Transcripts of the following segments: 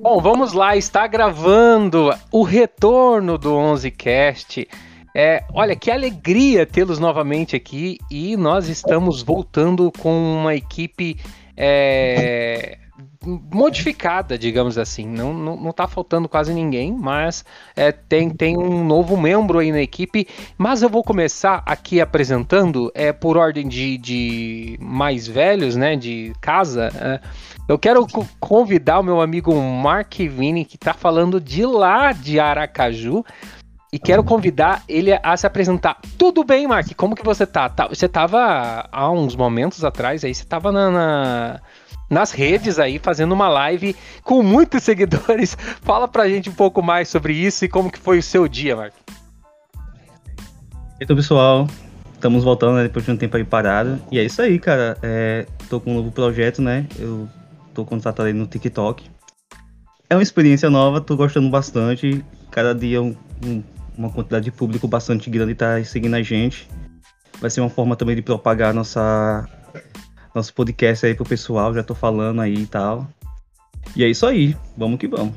Bom, vamos lá, está gravando o retorno do 11cast. É, olha, que alegria tê-los novamente aqui e nós estamos voltando com uma equipe é, modificada, digamos assim. Não, não, não tá faltando quase ninguém, mas é, tem, tem um novo membro aí na equipe. Mas eu vou começar aqui apresentando, é por ordem de, de mais velhos, né, de casa. É, eu quero convidar o meu amigo Mark Vini, que está falando de lá de Aracaju. E quero convidar ele a se apresentar. Tudo bem, Mark? Como que você tá? tá você tava há uns momentos atrás aí, você tava na, na nas redes aí, fazendo uma live com muitos seguidores. Fala pra gente um pouco mais sobre isso e como que foi o seu dia, Mark. Então, pessoal, estamos voltando né, depois de um tempo aí parado. E é isso aí, cara. É, tô com um novo projeto, né? Eu tô contratado aí no TikTok. É uma experiência nova, tô gostando bastante. Cada dia um, um, uma quantidade de público bastante grande tá seguindo a gente. Vai ser uma forma também de propagar nossa nosso podcast aí pro pessoal, já tô falando aí e tal. E é isso aí, vamos que vamos.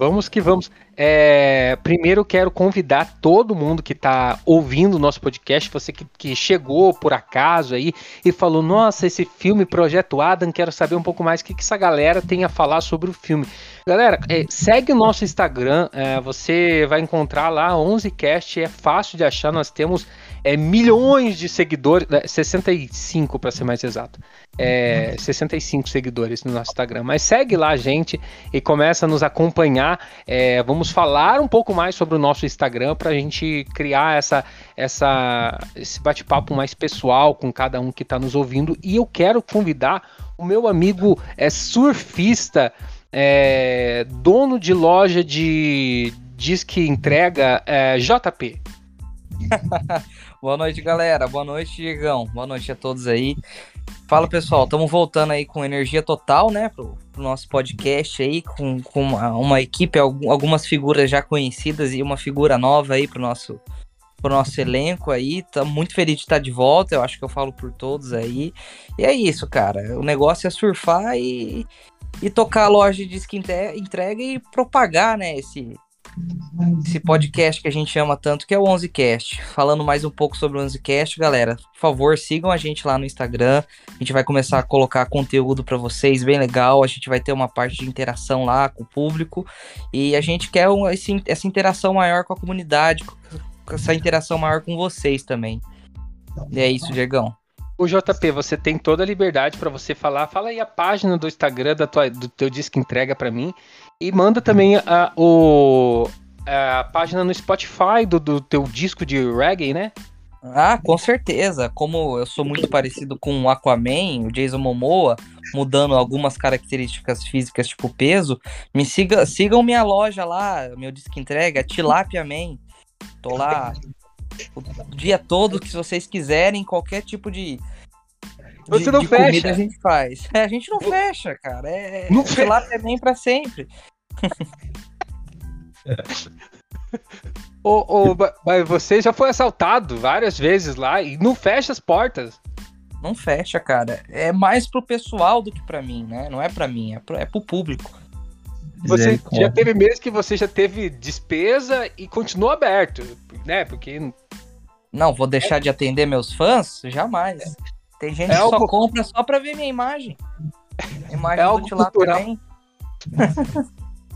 Vamos que vamos. É, primeiro quero convidar todo mundo que está ouvindo o nosso podcast, você que, que, chegou por acaso aí e falou: Nossa, esse filme Projeto Adam, quero saber um pouco mais o que, que essa galera tem a falar sobre o filme. Galera, é, segue o nosso Instagram, é, você vai encontrar lá 11cast, é fácil de achar, nós temos é, milhões de seguidores, 65 para ser mais exato, é, 65 seguidores no nosso Instagram. Mas segue lá a gente e começa a nos acompanhar. É, vamos falar um pouco mais sobre o nosso Instagram para a gente criar essa, essa, esse bate-papo mais pessoal com cada um que está nos ouvindo. E eu quero convidar o meu amigo é, surfista, é, dono de loja de disque entrega, é, JP. Boa noite, galera. Boa noite, Diegão. Boa noite a todos aí. Fala, pessoal. Estamos voltando aí com energia total, né, pro, pro nosso podcast aí, com, com uma, uma, equipe, algumas figuras já conhecidas e uma figura nova aí pro nosso pro nosso elenco aí. Tô muito feliz de estar de volta. Eu acho que eu falo por todos aí. E é isso, cara. O negócio é surfar e, e tocar a loja de skin entrega e propagar, né, esse esse podcast que a gente ama tanto, que é o 11cast. Falando mais um pouco sobre o 11cast, galera, por favor, sigam a gente lá no Instagram. A gente vai começar a colocar conteúdo para vocês, bem legal. A gente vai ter uma parte de interação lá com o público. E a gente quer um, esse, essa interação maior com a comunidade, essa interação maior com vocês também. E é isso, Diegão. O JP, você tem toda a liberdade para você falar. Fala aí a página do Instagram da tua, do teu disco entrega para mim e manda também a, o, a página no Spotify do, do teu disco de reggae, né? Ah, com certeza. Como eu sou muito parecido com o Aquaman, o Jason Momoa, mudando algumas características físicas, tipo peso, me siga, sigam minha loja lá, meu disco entrega, Tilapia Man. Tô lá o dia todo que vocês quiserem, qualquer tipo de. Você de, não de fecha. comida a gente faz. É, a gente não fecha, cara. É, não é, lá também para sempre. ô, ô, mas você já foi assaltado várias vezes lá e não fecha as portas. Não fecha, cara. É mais pro pessoal do que para mim, né? Não é para mim, é pro, é pro público. Você já teve meses que você já teve despesa e continuou aberto, né? Porque. Não, vou deixar de atender meus fãs? Jamais. Tem gente é que algo... só compra só pra ver minha imagem. A imagem é algo do cultural.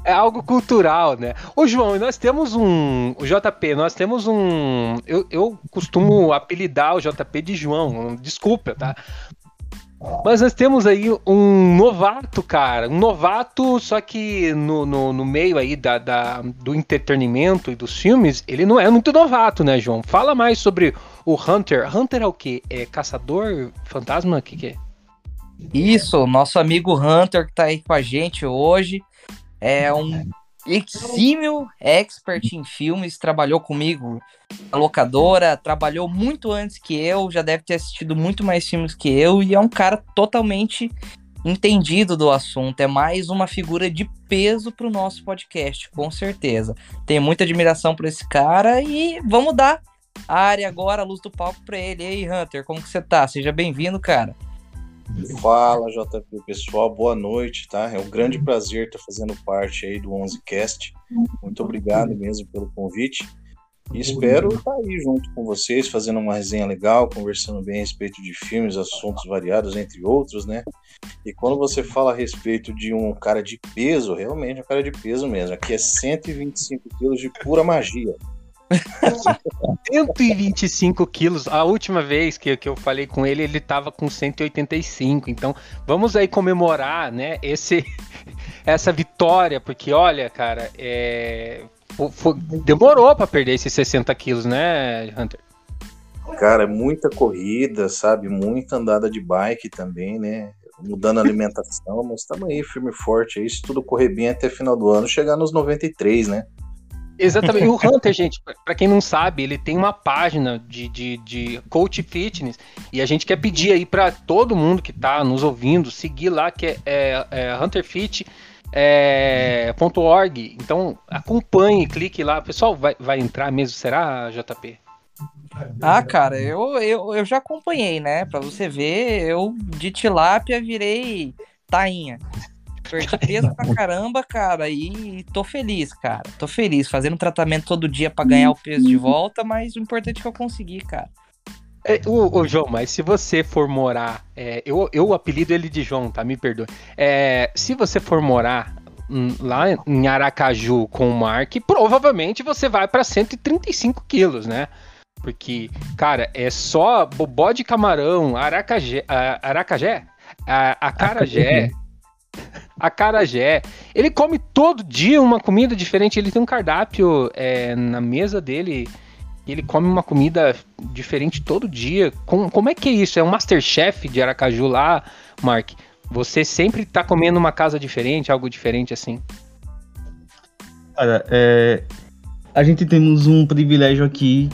é algo cultural, né? Ô, João, nós temos um. O JP, nós temos um. Eu, eu costumo apelidar o JP de João, desculpa, tá? Mas nós temos aí um novato, cara. Um novato, só que no, no, no meio aí da, da, do entretenimento e dos filmes, ele não é muito novato, né, João? Fala mais sobre o Hunter. Hunter é o quê? É caçador? Fantasma? O que, que é? Isso, nosso amigo Hunter que tá aí com a gente hoje. É um exímio expert em filmes, trabalhou comigo na locadora, trabalhou muito antes que eu, já deve ter assistido muito mais filmes que eu, e é um cara totalmente entendido do assunto. É mais uma figura de peso pro nosso podcast, com certeza. Tenho muita admiração por esse cara e vamos dar a área agora, a luz do palco para ele. E aí, Hunter, como que você tá? Seja bem-vindo, cara. Fala, JP, pessoal, boa noite, tá? É um grande prazer estar fazendo parte aí do 11cast. Muito obrigado mesmo pelo convite. E espero estar aí junto com vocês, fazendo uma resenha legal, conversando bem a respeito de filmes, assuntos variados, entre outros, né? E quando você fala a respeito de um cara de peso, realmente é um cara de peso mesmo. Aqui é 125 quilos de pura magia. 125 quilos. A última vez que, que eu falei com ele, ele tava com 185. Então, vamos aí comemorar, né, esse, essa vitória, porque olha, cara, é, foi, demorou para perder esses 60 quilos, né, Hunter? Cara, é muita corrida, sabe? Muita andada de bike também, né? Mudando a alimentação, mas estamos aí firme e forte aí. Se tudo correr bem até final do ano, chegar nos 93, né? Exatamente. o Hunter, gente, para quem não sabe, ele tem uma página de, de, de coach fitness e a gente quer pedir aí para todo mundo que tá nos ouvindo seguir lá, que é, é, é hunterfit.org. É, então acompanhe, clique lá. Pessoal, vai, vai entrar mesmo, será, JP? Ah, cara, eu, eu, eu já acompanhei, né? Pra você ver, eu de tilápia virei tainha. Perdi peso pra caramba, cara, e tô feliz, cara. Tô feliz, fazendo tratamento todo dia para ganhar o peso de volta, mas o importante é que eu consegui, cara. É, o, o, João, mas se você for morar, é, eu, eu apelido ele de João, tá? Me perdoe. É, se você for morar lá em Aracaju com o Mark, provavelmente você vai para 135 quilos, né? Porque, cara, é só bobó de camarão, aracajé, aracajé, a, acarajé, Acarajé. Ele come todo dia uma comida diferente. Ele tem um cardápio é, na mesa dele. Ele come uma comida diferente todo dia. Com, como é que é isso? É um Masterchef de Aracaju lá, Mark? Você sempre tá comendo uma casa diferente, algo diferente assim? Cara, é, a gente temos um privilégio aqui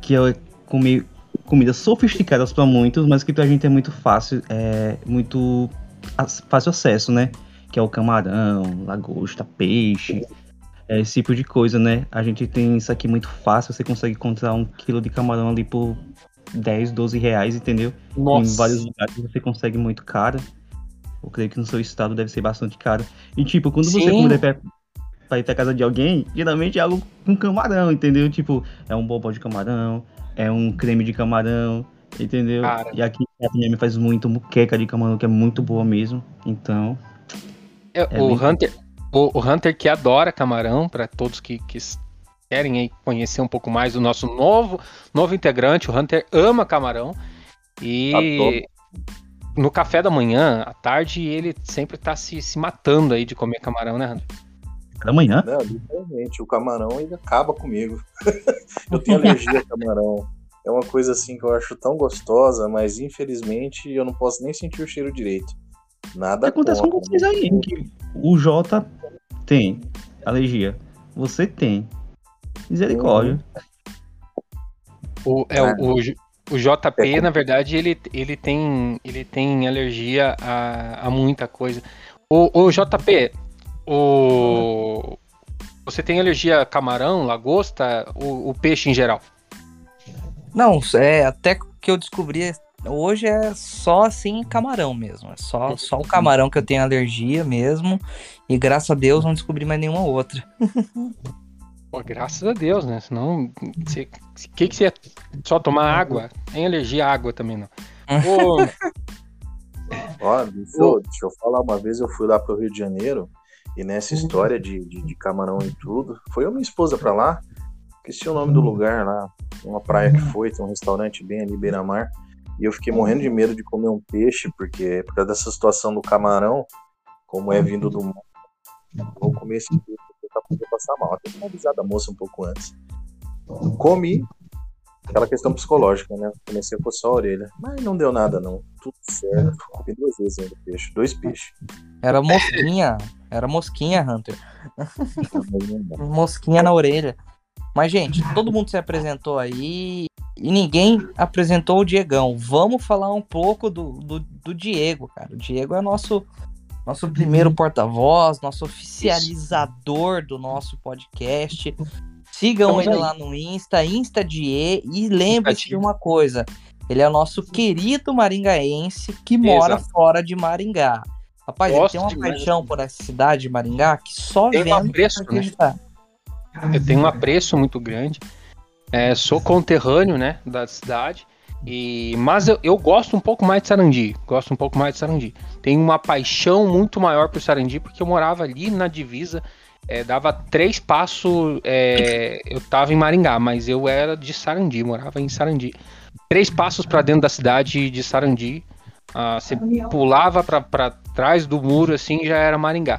que é comer comidas sofisticadas para muitos, mas que pra gente é muito fácil, é muito fácil acesso, né? Que é o camarão, lagosta, peixe, é, esse tipo de coisa, né? A gente tem isso aqui muito fácil, você consegue encontrar um quilo de camarão ali por 10, 12 reais, entendeu? Nossa. Em vários lugares você consegue muito caro. Eu creio que no seu estado deve ser bastante caro. E tipo, quando Sim. você puder pra, pra ir pra casa de alguém, geralmente é algo com camarão, entendeu? Tipo, é um bobó de camarão, é um creme de camarão, Entendeu? Cara. E aqui a FM faz muito muqueca de camarão, que é muito boa mesmo. Então. É, é o, Hunter, o, o, Hunter que adora camarão, para todos que, que querem aí conhecer um pouco mais do nosso novo, novo integrante, o Hunter ama camarão. E no café da manhã, à tarde, ele sempre tá se, se matando aí de comer camarão, né, Hunter? Da manhã? Não, literalmente, o camarão ele acaba comigo. eu tenho alergia a camarão é uma coisa assim que eu acho tão gostosa, mas infelizmente eu não posso nem sentir o cheiro direito. Nada Acontece com vocês aí, que o J tem alergia. Você tem. Misericórdia. O, é, o, o JP, é na verdade, ele, ele, tem, ele tem alergia a, a muita coisa. O, o JP, o, você tem alergia a camarão, lagosta, o, o peixe em geral? Não, é até que eu descobri hoje é só assim camarão mesmo. É só, só o camarão que eu tenho alergia mesmo. E graças a Deus não descobri mais nenhuma outra. Pô, graças a Deus, né? Senão, o que, que você ia só tomar água? Tem alergia à água também, não. Ó, deixa, eu, deixa eu falar, uma vez eu fui lá pro Rio de Janeiro e nessa história de, de, de camarão e tudo, foi eu minha esposa pra lá, esqueci o nome do lugar lá, uma praia que foi, tem um restaurante bem ali, beira-mar. E eu fiquei morrendo de medo de comer um peixe, porque por causa dessa situação do camarão, como é vindo do mar, vou comer esse peixe pra poder passar mal. Até uma avisado a moça um pouco antes. Comi, aquela questão psicológica, né? Comecei a coçar a orelha. Mas não deu nada, não. Tudo certo. Comi duas vezes ainda peixe. Dois peixes. Era mosquinha. Era mosquinha, Hunter. mosquinha na orelha. Mas, gente, todo mundo se apresentou aí e ninguém apresentou o Diegão. Vamos falar um pouco do, do, do Diego, cara. O Diego é nosso, nosso primeiro porta-voz, nosso oficializador do nosso podcast. Sigam ele lá no Insta, InstaDie, e lembre-se de uma coisa: Ele é o nosso querido maringaense que mora Exato. fora de Maringá. Rapaz, Gosto ele tem uma demais. paixão por essa cidade de Maringá que só Tem vendo apreço, pra né? acreditar. Eu tenho um apreço muito grande. É, sou conterrâneo, né, da cidade. E, mas eu, eu gosto um pouco mais de Sarandi. Gosto um pouco mais de Sarandi. Tenho uma paixão muito maior por Sarandi, porque eu morava ali na divisa. é, dava três passos. é, eu tava em Maringá, mas eu era de Sarandi, morava em Sarandi. Três passos para dentro da cidade de Sarandi. ah, você pulava para trás do muro, assim, já era Maringá.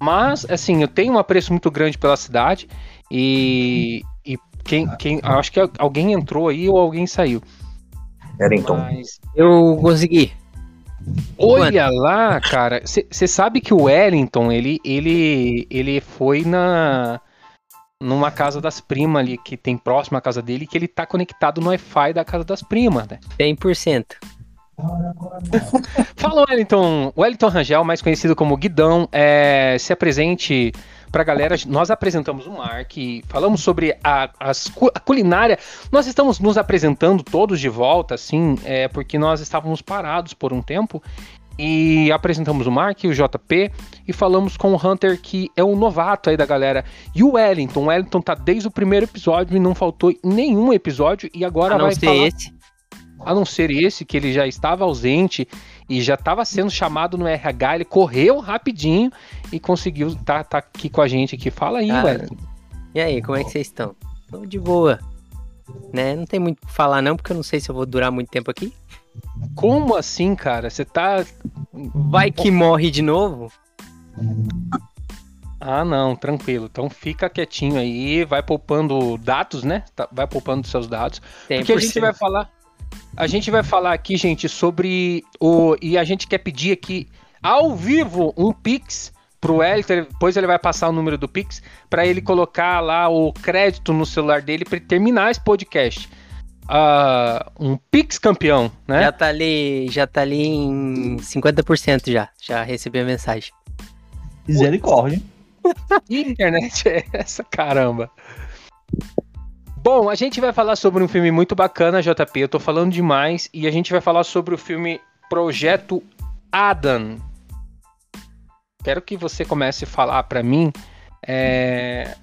Mas, assim, eu tenho um apreço muito grande pela cidade. E, e quem, quem. Acho que alguém entrou aí ou alguém saiu. Wellington. Mas, Eu consegui. olha lá, cara. Você sabe que o Wellington, ele, ele, ele foi na. Numa casa das primas ali, que tem próximo à casa dele, que ele tá conectado no Wi-Fi da casa das primas, né? 100%. Fala, Wellington. Wellington Rangel, mais conhecido como Guidão, é, se apresente pra galera. Nós apresentamos o Mark, falamos sobre a, as a culinária. Nós estamos nos apresentando todos de volta, assim, é, porque nós estávamos parados por um tempo. E apresentamos o Mark, o JP, e falamos com o Hunter, que é um novato aí da galera. E o Wellington. O Wellington tá desde o primeiro episódio e não faltou nenhum episódio. E agora A não vai ser falar esse. A não ser esse, que ele já estava ausente e já estava sendo chamado no RH, ele correu rapidinho e conseguiu estar aqui com a gente aqui. Fala aí, Wellington. E aí, como é que vocês estão? Tô de boa. Né? Não tem muito o que falar não, porque eu não sei se eu vou durar muito tempo aqui. Como assim, cara? Você tá. Vai que morre de novo? Ah, não, tranquilo. Então fica quietinho aí, vai poupando dados, né? Tá- Vai poupando seus dados. Porque a gente vai falar. A gente vai falar aqui, gente, sobre o. E a gente quer pedir aqui, ao vivo, um Pix pro Wellington. Depois ele vai passar o número do Pix para ele colocar lá o crédito no celular dele para terminar esse podcast. Ah, um Pix campeão, né? Já tá ali, já tá ali em 50% já. Já recebi a mensagem. Misericórdia. Que internet é essa, caramba? Bom, a gente vai falar sobre um filme muito bacana, JP. Eu tô falando demais. E a gente vai falar sobre o filme Projeto Adam. Quero que você comece a falar pra mim é,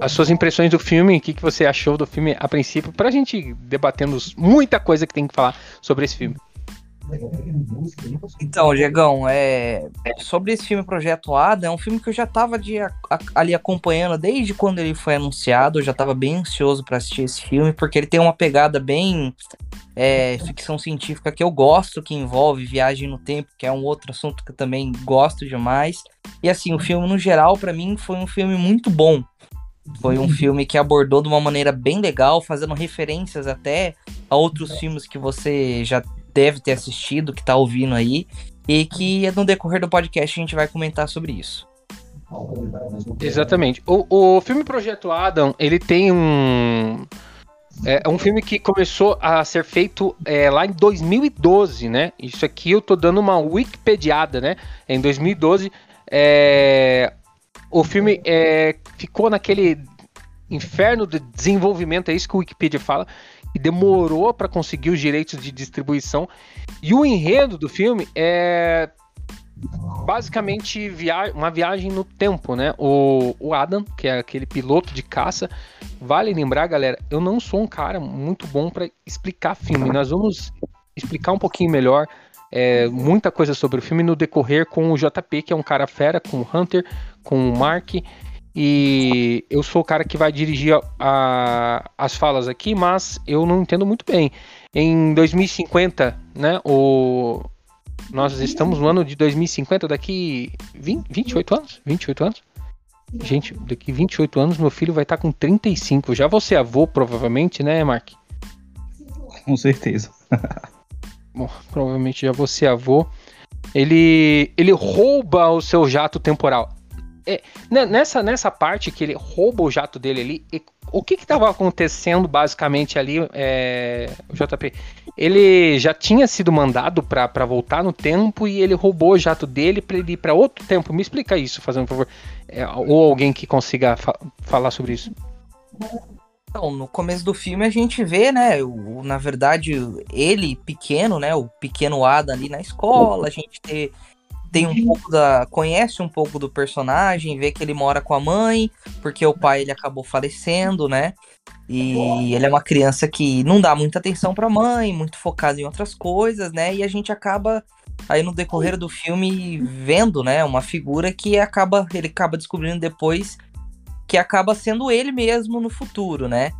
as suas impressões do filme, o que, que você achou do filme a princípio, pra gente debatendo muita coisa que tem que falar sobre esse filme. Então, Diegão, é... sobre esse filme Projeto Ada, é um filme que eu já tava de, ali acompanhando desde quando ele foi anunciado. Eu já tava bem ansioso pra assistir esse filme, porque ele tem uma pegada bem é, ficção científica que eu gosto, que envolve viagem no tempo, que é um outro assunto que eu também gosto demais. E assim, o filme, no geral, pra mim, foi um filme muito bom. Foi um filme que abordou de uma maneira bem legal, fazendo referências até a outros filmes que você já deve ter assistido, que tá ouvindo aí, e que no decorrer do podcast a gente vai comentar sobre isso. Exatamente. O, o filme Projeto Adam, ele tem um. É um filme que começou a ser feito é, lá em 2012, né? Isso aqui eu tô dando uma wikipediada, né? Em 2012, é, o filme é, ficou naquele inferno de desenvolvimento, é isso que o Wikipedia fala, que demorou para conseguir os direitos de distribuição. E o enredo do filme é basicamente via uma viagem no tempo, né? O, o Adam, que é aquele piloto de caça, vale lembrar, galera, eu não sou um cara muito bom para explicar filme. Nós vamos explicar um pouquinho melhor é, muita coisa sobre o filme no decorrer com o JP, que é um cara fera, com o Hunter, com o Mark. E eu sou o cara que vai dirigir a- a- as falas aqui, mas eu não entendo muito bem. Em 2050, né? O, nós estamos no ano de 2050, daqui 20, 28 anos? 28 anos? Gente, daqui 28 anos meu filho vai estar com 35. Já ser avô, provavelmente, né, Mark? Com certeza. Bom, provavelmente já ser avô. Ele, ele rouba o seu jato temporal. É, né, nessa, nessa parte que ele rouba o jato dele ali, e- o que estava acontecendo basicamente ali, é, JP? Ele já tinha sido mandado para voltar no tempo e ele roubou o jato dele para ele ir para outro tempo. Me explica isso, fazendo um favor. É, ou alguém que consiga fa- falar sobre isso. Então, no começo do filme a gente vê, né, o, na verdade, ele pequeno, né, o pequeno Adam ali na escola, a gente tem, tem um pouco da. conhece um pouco do personagem, vê que ele mora com a mãe, porque o pai ele acabou falecendo, né? E ele é uma criança que não dá muita atenção para a mãe, muito focado em outras coisas, né? E a gente acaba aí no decorrer do filme vendo, né, uma figura que acaba ele acaba descobrindo depois que acaba sendo ele mesmo no futuro, né?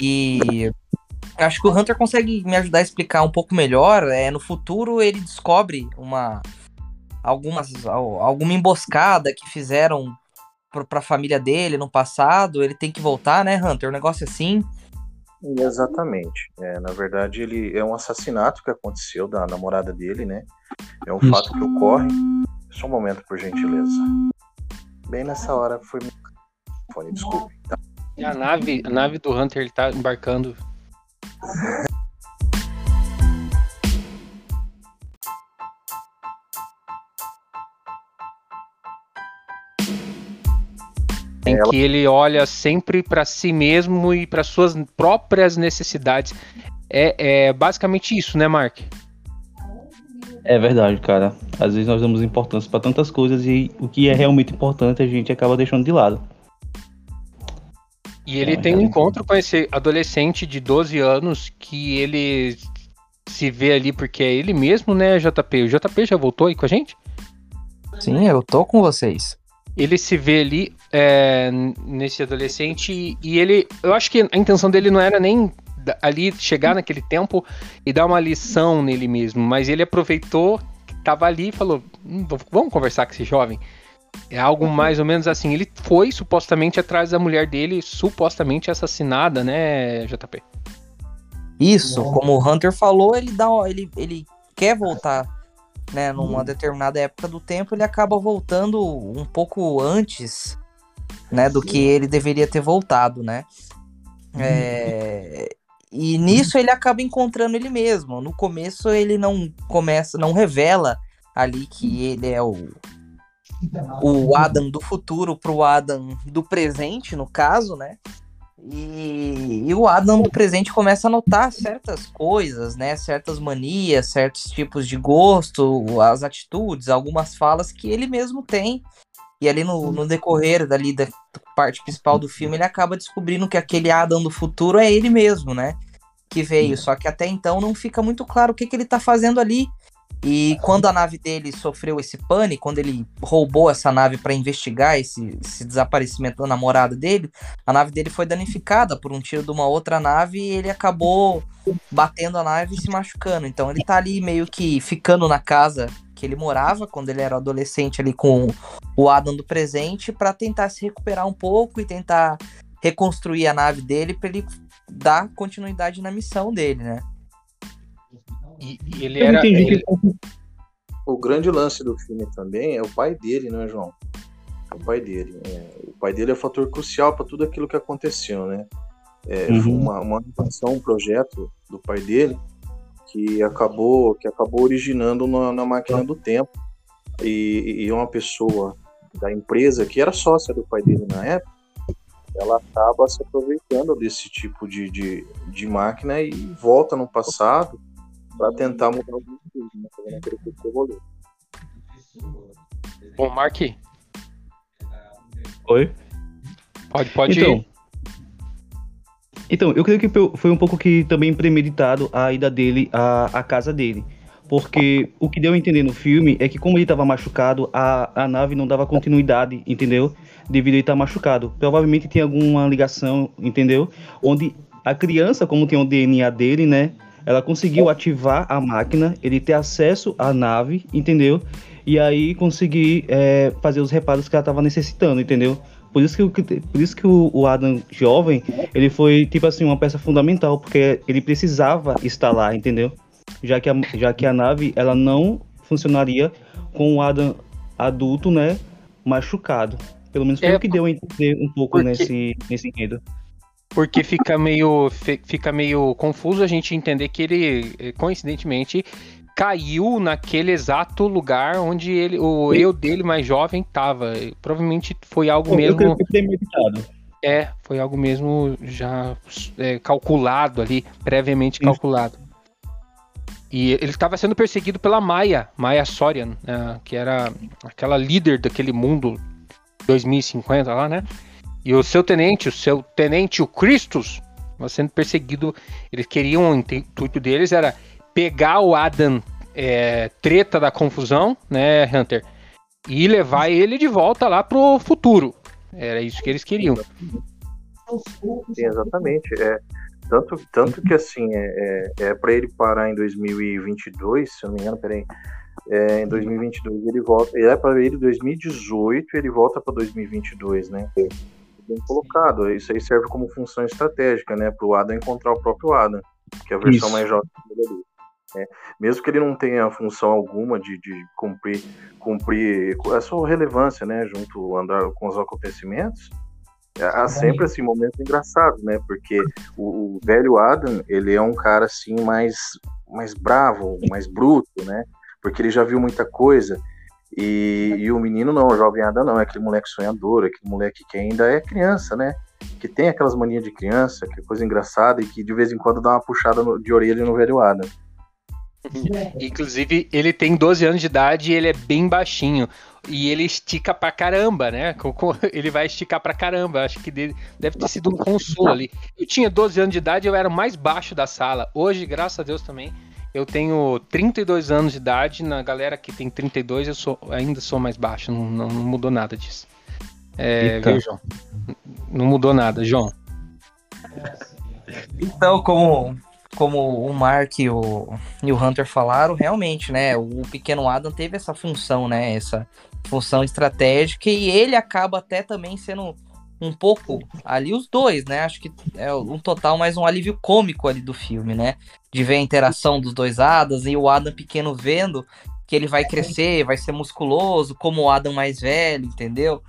E acho que o Hunter consegue me ajudar a explicar um pouco melhor. É, no futuro ele descobre uma algumas alguma emboscada que fizeram para a família dele no passado. Ele tem que voltar, né, Hunter? Um negócio assim. Exatamente. É, na verdade, ele é um assassinato que aconteceu da namorada dele, né? É um Isso. fato que ocorre. Só um momento, por gentileza. Bem nessa hora foi fone, desculpe. Tá? A nave, a nave do Hunter ele tá embarcando. em Ela... que ele olha sempre para si mesmo e para suas próprias necessidades. É, é, basicamente isso, né, Mark? É verdade, cara. Às vezes nós damos importância para tantas coisas e o que é realmente importante a gente acaba deixando de lado. E ele tem um encontro com esse adolescente de 12 anos que ele se vê ali porque é ele mesmo, né, JP? O JP já voltou aí com a gente? Sim, eu tô com vocês. Ele se vê ali é, nesse adolescente e ele. Eu acho que a intenção dele não era nem ali chegar naquele tempo e dar uma lição nele mesmo, mas ele aproveitou, tava ali e falou: hum, vamos conversar com esse jovem. É algo uhum. mais ou menos assim. Ele foi supostamente atrás da mulher dele, supostamente assassinada, né, JP? Isso, como o Hunter falou, ele dá, ele, ele quer voltar, né, numa determinada época do tempo, ele acaba voltando um pouco antes, né, do que ele deveria ter voltado, né? É, e nisso ele acaba encontrando ele mesmo. No começo ele não começa, não revela ali que ele é o o Adam do futuro pro Adam do presente, no caso, né? E, e, o Adam do presente começa a notar certas coisas, né? Certas manias, certos tipos de gosto, as atitudes, algumas falas que ele mesmo tem. E ali no, no decorrer dali da parte principal do filme, ele acaba descobrindo que aquele Adam do futuro é ele mesmo, né? Que veio. Só que até então não fica muito claro o que, que ele tá fazendo ali. E quando a nave dele sofreu esse pane, quando ele roubou essa nave para investigar esse, esse, desaparecimento da namorada dele, a nave dele foi danificada por um tiro de uma outra nave e ele acabou batendo a nave e se machucando. Então ele tá ali meio que ficando na casa que ele morava quando ele era adolescente ali com o Adam do presente para tentar se recuperar um pouco e tentar reconstruir a nave dele para ele dar continuidade na missão dele, né? E, e ele era. Ele... O grande lance do filme também é o pai dele, né, João? É o pai dele. É, o pai dele é fator crucial para tudo aquilo que aconteceu, né? É, uhum. uma, uma um projeto do pai dele que acabou que acabou originando na, na máquina do tempo e, e, uma pessoa da empresa que era sócia do pai dele na época ela acaba se aproveitando desse tipo de, de, de máquina e volta no passado para tentar mudar algumas coisas, né? Fazendo aquele que rolê. Bom, Mark. Oi? Pode, pode então, ir. Então, eu creio que foi um pouco que também premeditado a ida dele à, à casa dele. Porque o que deu a entender no filme é que, como ele estava machucado, a, a nave não dava continuidade, entendeu? Devido a ele estar machucado. Provavelmente tinha alguma ligação, entendeu? Onde a criança, como tem o DNA dele, né? Ela conseguiu ativar a máquina, ele ter acesso à nave, entendeu? E aí conseguir é, fazer os reparos que ela estava necessitando, entendeu? Por isso que, por isso que o, o, Adam jovem, ele foi, tipo assim, uma peça fundamental, porque ele precisava estar lá, entendeu? Já que a, já que a nave, ela não funcionaria com o Adam adulto, né, machucado. Pelo menos foi é, o que deu a entender um pouco porque... nesse, nesse enredo porque fica meio, fica meio confuso a gente entender que ele, eh, coincidentemente, caiu naquele exato lugar onde ele, o eu dele mais jovem estava. Provavelmente foi algo eu, mesmo. Eu premeditado. É, foi algo mesmo já é, calculado ali, previamente calculado. E ele estava sendo perseguido pela Maia, Maia Sorian, né, que era aquela líder daquele mundo 2050 lá, né? E o seu tenente, o seu tenente, o Christus, estava sendo perseguido. Eles queriam, o intuito deles era pegar o Adam é, treta da confusão, né, Hunter? E levar ele de volta lá pro futuro. Era isso que eles queriam. Sim, exatamente. É, tanto, tanto que assim, é, é, é para ele parar em 2022, se eu não me engano, peraí. É, em 2022 ele volta. Ele é para ele em 2018, ele volta para 2022, né? Bem colocado. Isso aí serve como função estratégica, né? Para o Adam encontrar o próprio Adam, que é a versão Isso. mais jovem dele. É, mesmo que ele não tenha função alguma de, de cumprir, cumprir a sua relevância, né, junto andar com os acontecimentos, há sempre assim momentos engraçados, né? Porque o, o, velho Adam, ele é um cara assim mais mais bravo, mais bruto, né? Porque ele já viu muita coisa. E, e o menino não, o jovem Adam não, é aquele moleque sonhador, aquele moleque que ainda é criança, né? Que tem aquelas manias de criança, que é coisa engraçada e que de vez em quando dá uma puxada no, de orelha no velho Adam. Inclusive, ele tem 12 anos de idade e ele é bem baixinho. E ele estica pra caramba, né? Ele vai esticar pra caramba. Acho que deve ter sido um consolo ali. Eu tinha 12 anos de idade eu era o mais baixo da sala. Hoje, graças a Deus também, eu tenho 32 anos de idade. Na galera que tem 32, eu sou, ainda sou mais baixo. Não, não, não mudou nada disso. É, viu, João? Não mudou nada, João. Então, como como o Mark e o, e o Hunter falaram, realmente, né? O pequeno Adam teve essa função, né? Essa função estratégica e ele acaba até também sendo um pouco ali os dois, né? Acho que é um total mais um alívio cômico ali do filme, né? De ver a interação dos dois Adams e o Adam pequeno vendo que ele vai crescer, vai ser musculoso, como o Adam mais velho, entendeu?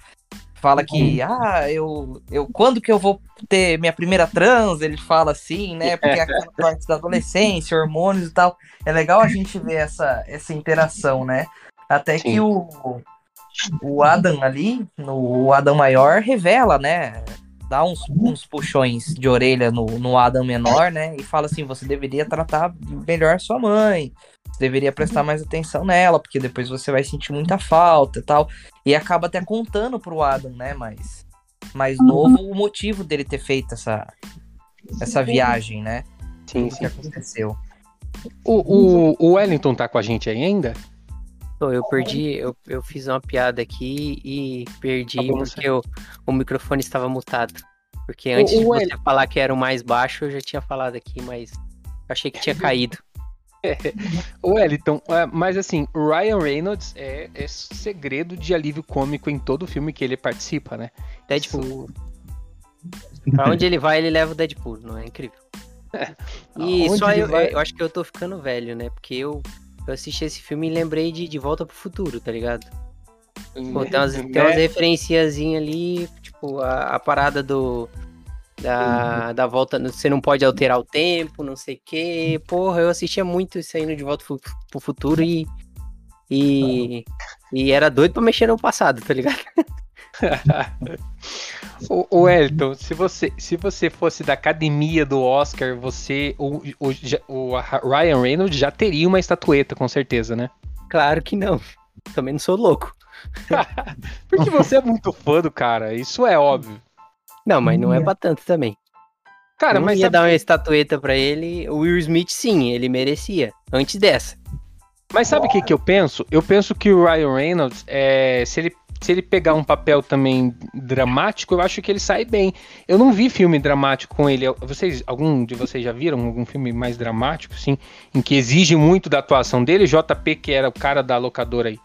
Fala que, uhum. ah, eu, eu quando que eu vou ter minha primeira trans? Ele fala assim, né? Porque é aquela parte da adolescência, hormônios e tal. É legal a gente ver essa, essa interação, né? Até Sim. que o, o Adam ali, no, o Adam maior, revela, né? Dá uns, uns puxões de orelha no, no Adam menor, né? E fala assim: você deveria tratar melhor sua mãe, você deveria prestar mais atenção nela, porque depois você vai sentir muita falta e tal. E acaba até contando pro Adam, né? Mas mais novo o motivo dele ter feito essa, essa viagem, né? Sim, sim. que aconteceu. O, o, o Wellington tá com a gente aí ainda? Eu perdi, eu, eu fiz uma piada aqui e perdi tá porque o, o microfone estava mutado. Porque antes o, o de você falar que era o mais baixo, eu já tinha falado aqui, mas achei que tinha caído. o Wellington, é, mas assim, Ryan Reynolds é, é, segredo de alívio cômico em todo filme que ele participa, né? Deadpool. Isso... pra onde ele vai, ele leva o Deadpool, não é incrível? É. E só eu, vai... eu acho que eu tô ficando velho, né? Porque eu, eu assisti esse filme e lembrei de De Volta pro Futuro, tá ligado? Pô, tem umas, tem umas referenciazinhas ali, tipo, a, a parada do, da, uhum. da volta, você não pode alterar o tempo, não sei o quê. Porra, eu assistia muito isso aí no De Volta pro Futuro e. E, e era doido pra mexer no passado, tá ligado? o, o Elton, se você, se você fosse da academia do Oscar, você. O, o, o Ryan Reynolds já teria uma estatueta, com certeza, né? Claro que não. Também não sou louco. Porque você é muito fã do cara, isso é óbvio. Não, mas não é pra tanto também. Cara, não mas. ia sabe... dar uma estatueta para ele. O Will Smith, sim, ele merecia. Antes dessa. Mas sabe o que, que eu penso? Eu penso que o Ryan Reynolds, é, se, ele, se ele pegar um papel também dramático, eu acho que ele sai bem. Eu não vi filme dramático com ele. Vocês, algum de vocês já viram algum filme mais dramático, assim, em que exige muito da atuação dele? JP, que era o cara da locadora aí.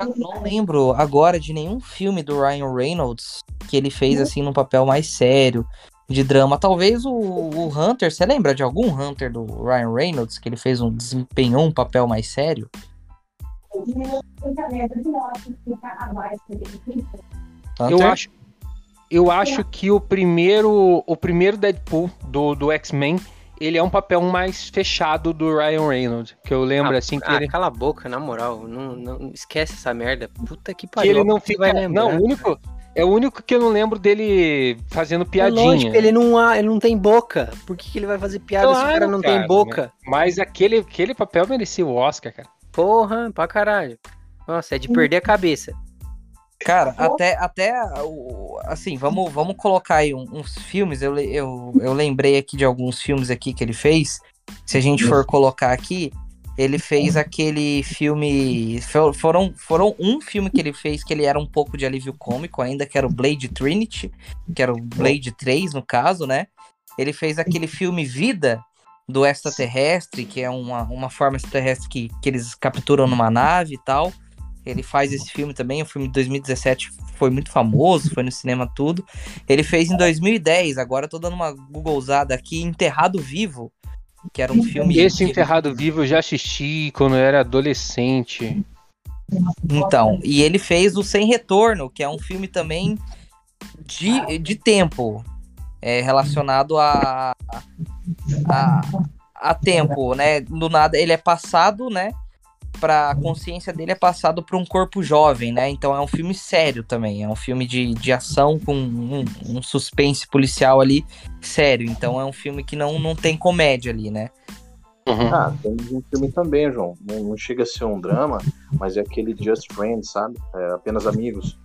Eu não lembro agora de nenhum filme do Ryan Reynolds que ele fez assim num papel mais sério, de drama. Talvez o, o Hunter, você lembra de algum Hunter do Ryan Reynolds que ele fez um desempenhou um papel mais sério? Eu acho, eu acho que o primeiro, o primeiro Deadpool do, do X-Men ele é um papel mais fechado do Ryan Reynolds. Que eu lembro ah, assim que ah, ele. Cala a boca, na moral. Não, não esquece essa merda. Puta que pariu. Que ele não fica. Vai lembrar, não, o único. É o único que eu não lembro dele fazendo piadinha. É lógico, ele não, ele não tem boca. Por que, que ele vai fazer piada claro, se o cara não cara, tem boca? Mas aquele, aquele papel merecia o Oscar, cara. Porra, pra caralho. Nossa, é de perder a cabeça. Cara, até, até assim, vamos, vamos colocar aí uns filmes. Eu, eu, eu lembrei aqui de alguns filmes aqui que ele fez. Se a gente for colocar aqui, ele fez aquele filme. Foram, foram um filme que ele fez que ele era um pouco de alívio cômico, ainda que era o Blade Trinity, que era o Blade 3, no caso, né? Ele fez aquele filme Vida do extraterrestre, que é uma, uma forma extraterrestre que, que eles capturam numa nave e tal. Ele faz esse filme também, o filme de 2017 foi muito famoso, foi no cinema tudo. Ele fez em 2010, agora eu tô dando uma googlezada aqui, Enterrado Vivo, que era um filme... Esse Enterrado Vivo eu já assisti quando eu era adolescente. Então, e ele fez o Sem Retorno, que é um filme também de, de tempo, é, relacionado a, a, a tempo, né? Do nada, ele é passado, né? para a consciência dele é passado para um corpo jovem, né? Então é um filme sério também, é um filme de, de ação com um, um, suspense policial ali sério. Então é um filme que não, não tem comédia ali, né? Uhum. Ah, tem um filme também, João. Não, não, chega a ser um drama, mas é aquele Just Friends, sabe? É apenas amigos.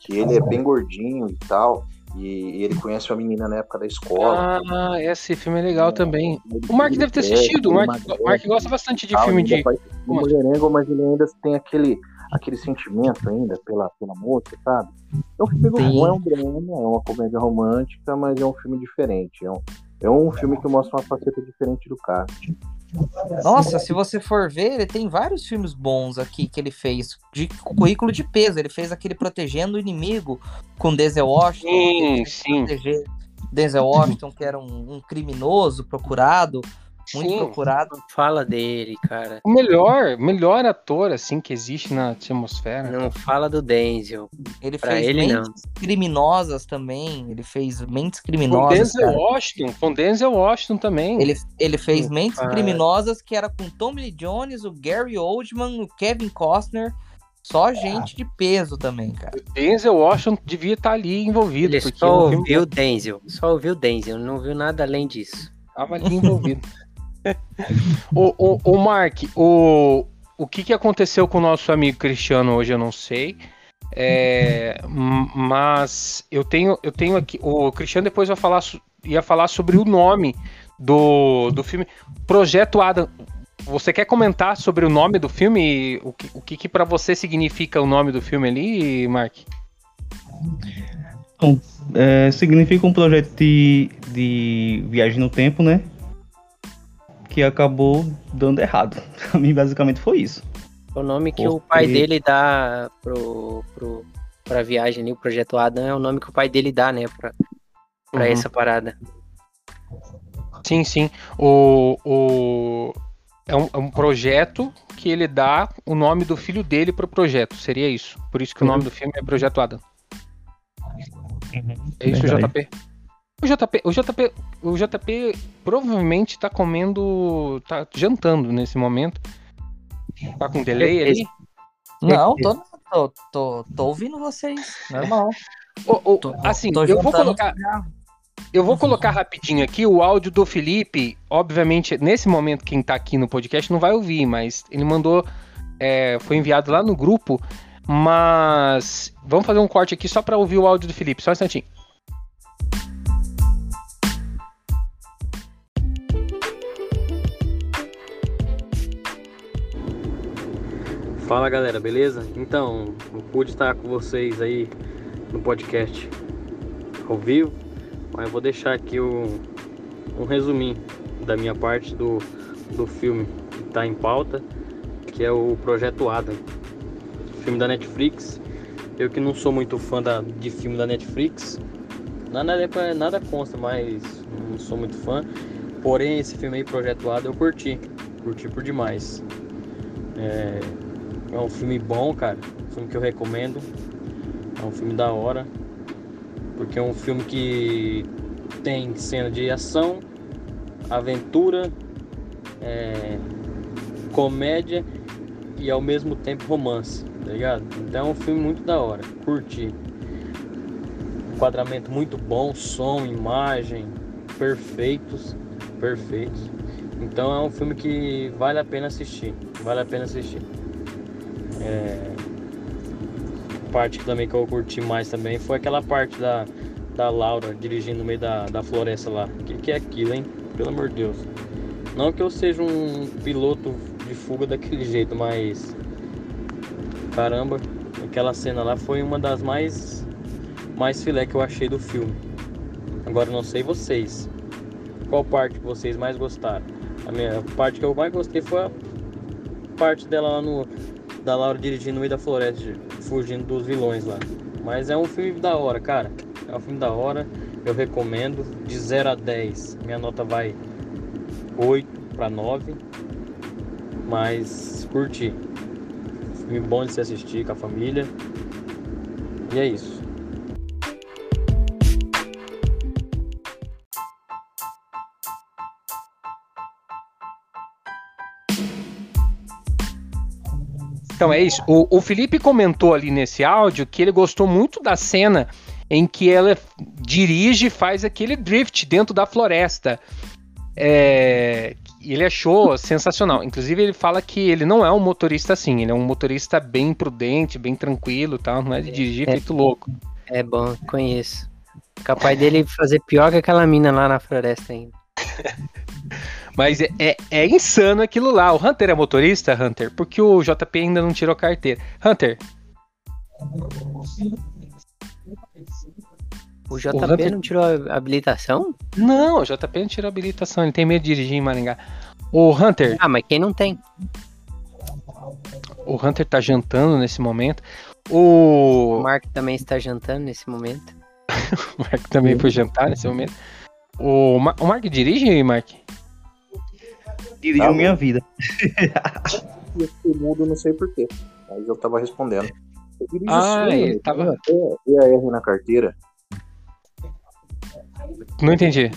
Que ele é bem gordinho e tal. E, e, ele conhece uma menina na época da escola. Ah, esse filme é legal é, também. O Mark deve ter assistido. O Mark, Mark gosta bastante de filme de. Um mulherengo, mas ele ainda tem aquele, aquele sentimento ainda pela, pela moça, sabe? É um filme bom, é um drama, é uma comédia romântica, mas é um filme diferente. É um, é um filme que mostra uma faceta diferente do cara. Nossa, se você for ver, ele tem vários filmes bons aqui que ele fez, de currículo de peso. Ele fez aquele Protegendo o Inimigo com Denzel Washington. Sim, sim. Denzel Washington, que era um, um criminoso procurado muito Sim, procurado. Fala dele, cara. O melhor, melhor ator assim que existe na atmosfera. Não fala do Denzel. Ele pra fez ele, Mentes não. Criminosas também. Ele fez Mentes Criminosas. Com Denzel cara. Washington, com Denzel Washington também. Ele, ele fez Mentes Criminosas que era com Tommy Lee Jones, o Gary Oldman, o Kevin Costner. Só gente de peso também, cara. O Denzel Washington devia estar ali envolvido. Ele só ouviu o filme... Denzel. Só ouviu Denzel, não viu nada além disso. Tava ali envolvido. o, o, o Mark, o, o que, que aconteceu com o nosso amigo Cristiano hoje eu não sei. É, mas eu tenho, eu tenho aqui. O Cristiano depois vai falar, ia falar sobre o nome do, do filme Projeto Adam. Você quer comentar sobre o nome do filme? O que, o que, que para você significa o nome do filme ali, Mark? Bom, é, significa um projeto de, de viagem no tempo, né? Que acabou dando errado. Pra mim, basicamente, foi isso. O nome que Porque... o pai dele dá pro, pro, pra viagem ali, o Projeto Adam, é o nome que o pai dele dá, né, pra, pra uhum. essa parada. Sim, sim. O, o... É, um, é um projeto que ele dá o nome do filho dele pro projeto, seria isso. Por isso que uhum. o nome do filme é Projeto Adam. Uhum. É isso, JP? O JP, o JP, o JP provavelmente tá comendo, tá jantando nesse momento. Tá com delay ali? Não, tô, tô, tô, tô ouvindo vocês, normal. O, tô, assim, tô eu vou colocar. Eu vou colocar rapidinho aqui o áudio do Felipe. Obviamente, nesse momento, quem tá aqui no podcast não vai ouvir, mas ele mandou. É, foi enviado lá no grupo. Mas vamos fazer um corte aqui só para ouvir o áudio do Felipe, só um instantinho. Fala galera, beleza? Então, não pude estar com vocês aí no podcast ao vivo, mas eu vou deixar aqui o, um resuminho da minha parte do, do filme que está em pauta, que é o Projeto Adam, filme da Netflix. Eu que não sou muito fã da, de filme da Netflix, nada, nada consta, mas não sou muito fã. Porém, esse filme aí, Projeto Adam, eu curti, curti por demais. É, é um filme bom, cara. Um filme que eu recomendo. É um filme da hora. Porque é um filme que tem cena de ação, aventura, é, comédia e ao mesmo tempo romance, tá ligado? Então é um filme muito da hora, curti. enquadramento muito bom, som, imagem, perfeitos, perfeitos. Então é um filme que vale a pena assistir, vale a pena assistir. É... Parte também que eu curti mais também foi aquela parte da, da Laura dirigindo no meio da, da floresta lá. O que, que é aquilo, hein? Pelo amor de Deus. Não que eu seja um piloto de fuga daquele jeito, mas. Caramba, aquela cena lá foi uma das mais. mais filé que eu achei do filme. Agora não sei vocês. Qual parte que vocês mais gostaram? A minha parte que eu mais gostei foi a parte dela lá no. Da Laura dirigindo no meio da floresta, fugindo dos vilões lá. Mas é um filme da hora, cara. É um filme da hora. Eu recomendo. De 0 a 10. Minha nota vai 8 para 9. Mas curti. Filme bom de se assistir com a família. E é isso. Então é isso. O, o Felipe comentou ali nesse áudio que ele gostou muito da cena em que ela dirige e faz aquele drift dentro da floresta. É, ele achou sensacional. Inclusive, ele fala que ele não é um motorista assim, ele é um motorista bem prudente, bem tranquilo, tal, não é de dirigir é, feito louco. É bom, conheço. Capaz dele fazer pior que aquela mina lá na floresta ainda. Mas é, é, é, insano aquilo lá. O Hunter é motorista, Hunter? Porque o JP ainda não tirou carteira. Hunter. O JP o Hunter... não tirou a habilitação? Não, o JP não tirou a habilitação. Ele tem medo de dirigir em Maringá. O Hunter. Ah, mas quem não tem? O Hunter tá jantando nesse momento. O, o Mark também está jantando nesse momento. o Mark também foi jantar nesse momento. O, Ma o Mark dirige, Mark? Dirigiu tá minha vida. eu mudo, não sei porquê. Mas eu tava respondendo. Eu ah, sim, ele tava. EAR na carteira. Não entendi.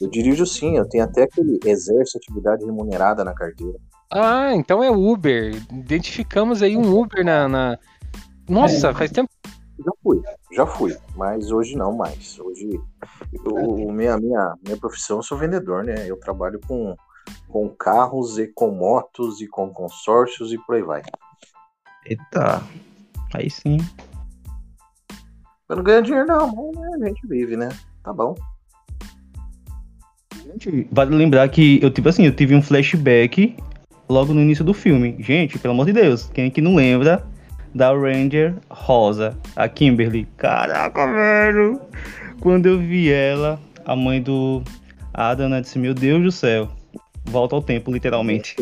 Eu dirijo sim, eu tenho até aquele exerce atividade remunerada na carteira. Ah, então é Uber. Identificamos aí um Uber na. na... Nossa, é. faz tempo. Já fui, já fui, mas hoje não mais. Hoje, eu, minha, minha, minha profissão, eu sou vendedor, né? Eu trabalho com, com carros e com motos e com consórcios e por aí vai. Eita, aí sim. Eu não ganho dinheiro, não, mas a gente vive, né? Tá bom. Gente, vale lembrar que eu, tipo assim, eu tive um flashback logo no início do filme. Gente, pelo amor de Deus, quem é que não lembra da Ranger Rosa, a Kimberly? Caraca, velho! Quando eu vi ela, a mãe do Adam, né, disse: Meu Deus do céu, volta ao tempo, literalmente.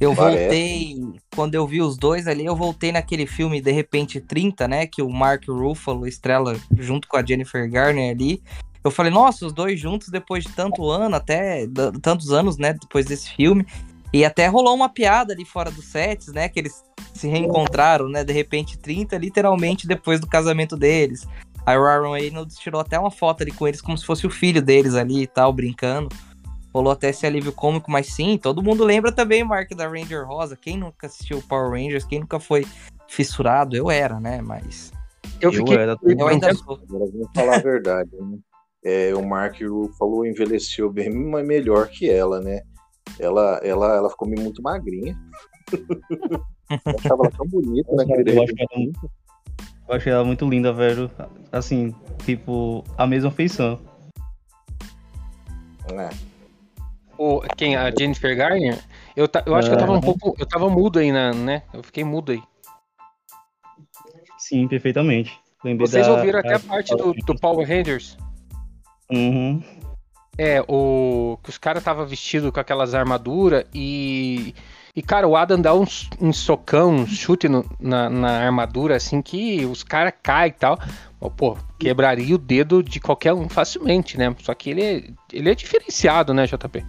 Eu voltei, quando eu vi os dois ali, eu voltei naquele filme De Repente 30, né? Que o Mark Ruffalo estrela junto com a Jennifer Garner ali. Eu falei, nossa, os dois juntos depois de tanto ano, até tantos anos, né? Depois desse filme. E até rolou uma piada ali fora dos sets, né? Que eles se reencontraram, né? De repente 30, literalmente depois do casamento deles. Aí o Aaron Reynolds tirou até uma foto ali com eles como se fosse o filho deles ali e tal, brincando rolou até esse alívio cômico, mas sim, todo mundo lembra também, Mark, da Ranger Rosa. Quem nunca assistiu Power Rangers, quem nunca foi fissurado, eu era, né? Mas. Eu, fiquei. Eu, era, eu ainda sou. Agora vamos falar a verdade, né? É, o Mark falou envelheceu bem mas melhor que ela, né? Ela, ela, ela ficou muito magrinha. eu achava ela tão bonita naquele eu, acho ela, eu achei ela muito linda, velho. Assim, tipo, a mesma feição. É. O, quem? A Jennifer Garner? Eu, ta, eu acho que eu tava um pouco. Eu tava mudo aí, na, né? Eu fiquei mudo aí. Sim, perfeitamente. Lembrei Vocês da, ouviram até a parte do, do Power Rangers? Uhum. É, o. Que os caras estavam vestidos com aquelas armaduras e. E, cara, o Adam dá um, socão, um chute no, na, na, armadura, assim, que os caras caem e tal. Pô, quebraria o dedo de qualquer um facilmente, né? Só que ele é, ele é diferenciado, né, JP?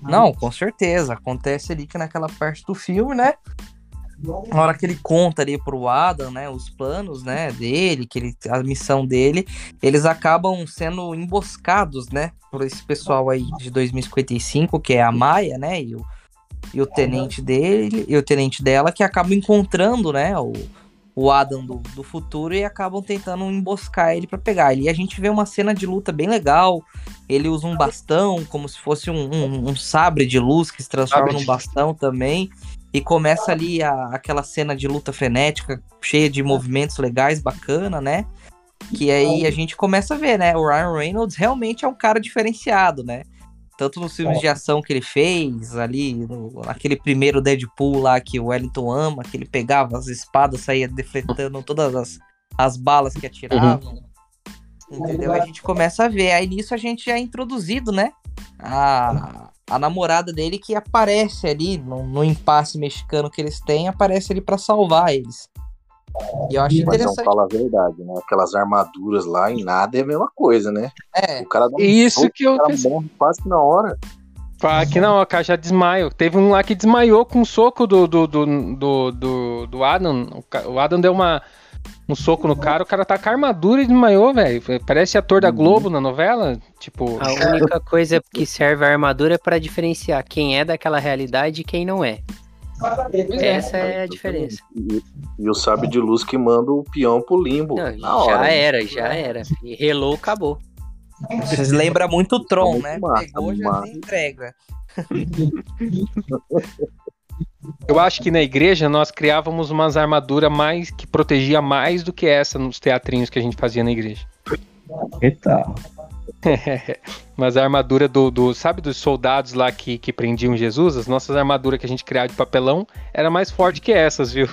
Não, com certeza. Acontece ali que naquela parte do filme, né? Na hora que ele conta ali pro Adam, né, os planos, né, dele, que ele, a missão dele, eles acabam sendo emboscados, né, por esse pessoal aí de 2055, que é a Maia, né, e o, e o tenente dele, e o tenente dela, que acabam encontrando, né, o, o Adam do, do futuro e acabam tentando emboscar ele para pegar ele. E a gente vê uma cena de luta bem legal. Ele usa um bastão, como se fosse um, um, um sabre de luz que se transforma num bastão também. E começa ali a, aquela cena de luta frenética, cheia de movimentos legais, bacana, né? Que aí a gente começa a ver, né? O Ryan Reynolds realmente é um cara diferenciado, né? Tanto nos filmes de ação que ele fez, ali, no, naquele primeiro Deadpool lá que o Wellington ama, que ele pegava as espadas, saía defletando todas as, as balas que atiravam. Uhum. Entendeu? A gente começa a ver. Aí nisso a gente já é introduzido, né? A, a namorada dele que aparece ali no, no impasse mexicano que eles têm, aparece ali para salvar eles. E eu acho Mas interessante. Não fala a verdade, né? Aquelas armaduras lá em nada é a mesma coisa, né? É. O cara dá um Isso que eu fiz. quase que na hora. Aqui não, o cara já desmaiou. Teve um lá que desmaiou com um soco do, do, do, do, do, do Adam. O Adam deu uma, um soco no cara, o cara tá com a armadura e desmaiou, velho. Parece ator da uhum. Globo na novela. Tipo. A única coisa que serve a armadura é para diferenciar quem é daquela realidade e quem não é. Essa é a diferença. E, e o sabe de luz que manda o peão pro limbo. Não, já hora, era, já era. E relou, acabou. Vocês lembram muito o Tron, né? Massa, Pegou, já entrega. Eu acho que na igreja nós criávamos umas armaduras mais que protegia mais do que essa nos teatrinhos que a gente fazia na igreja. Eita. Mas a armadura do, do, Sabe dos soldados lá que, que prendiam Jesus? As nossas armaduras que a gente criava de papelão era mais forte que essas, viu?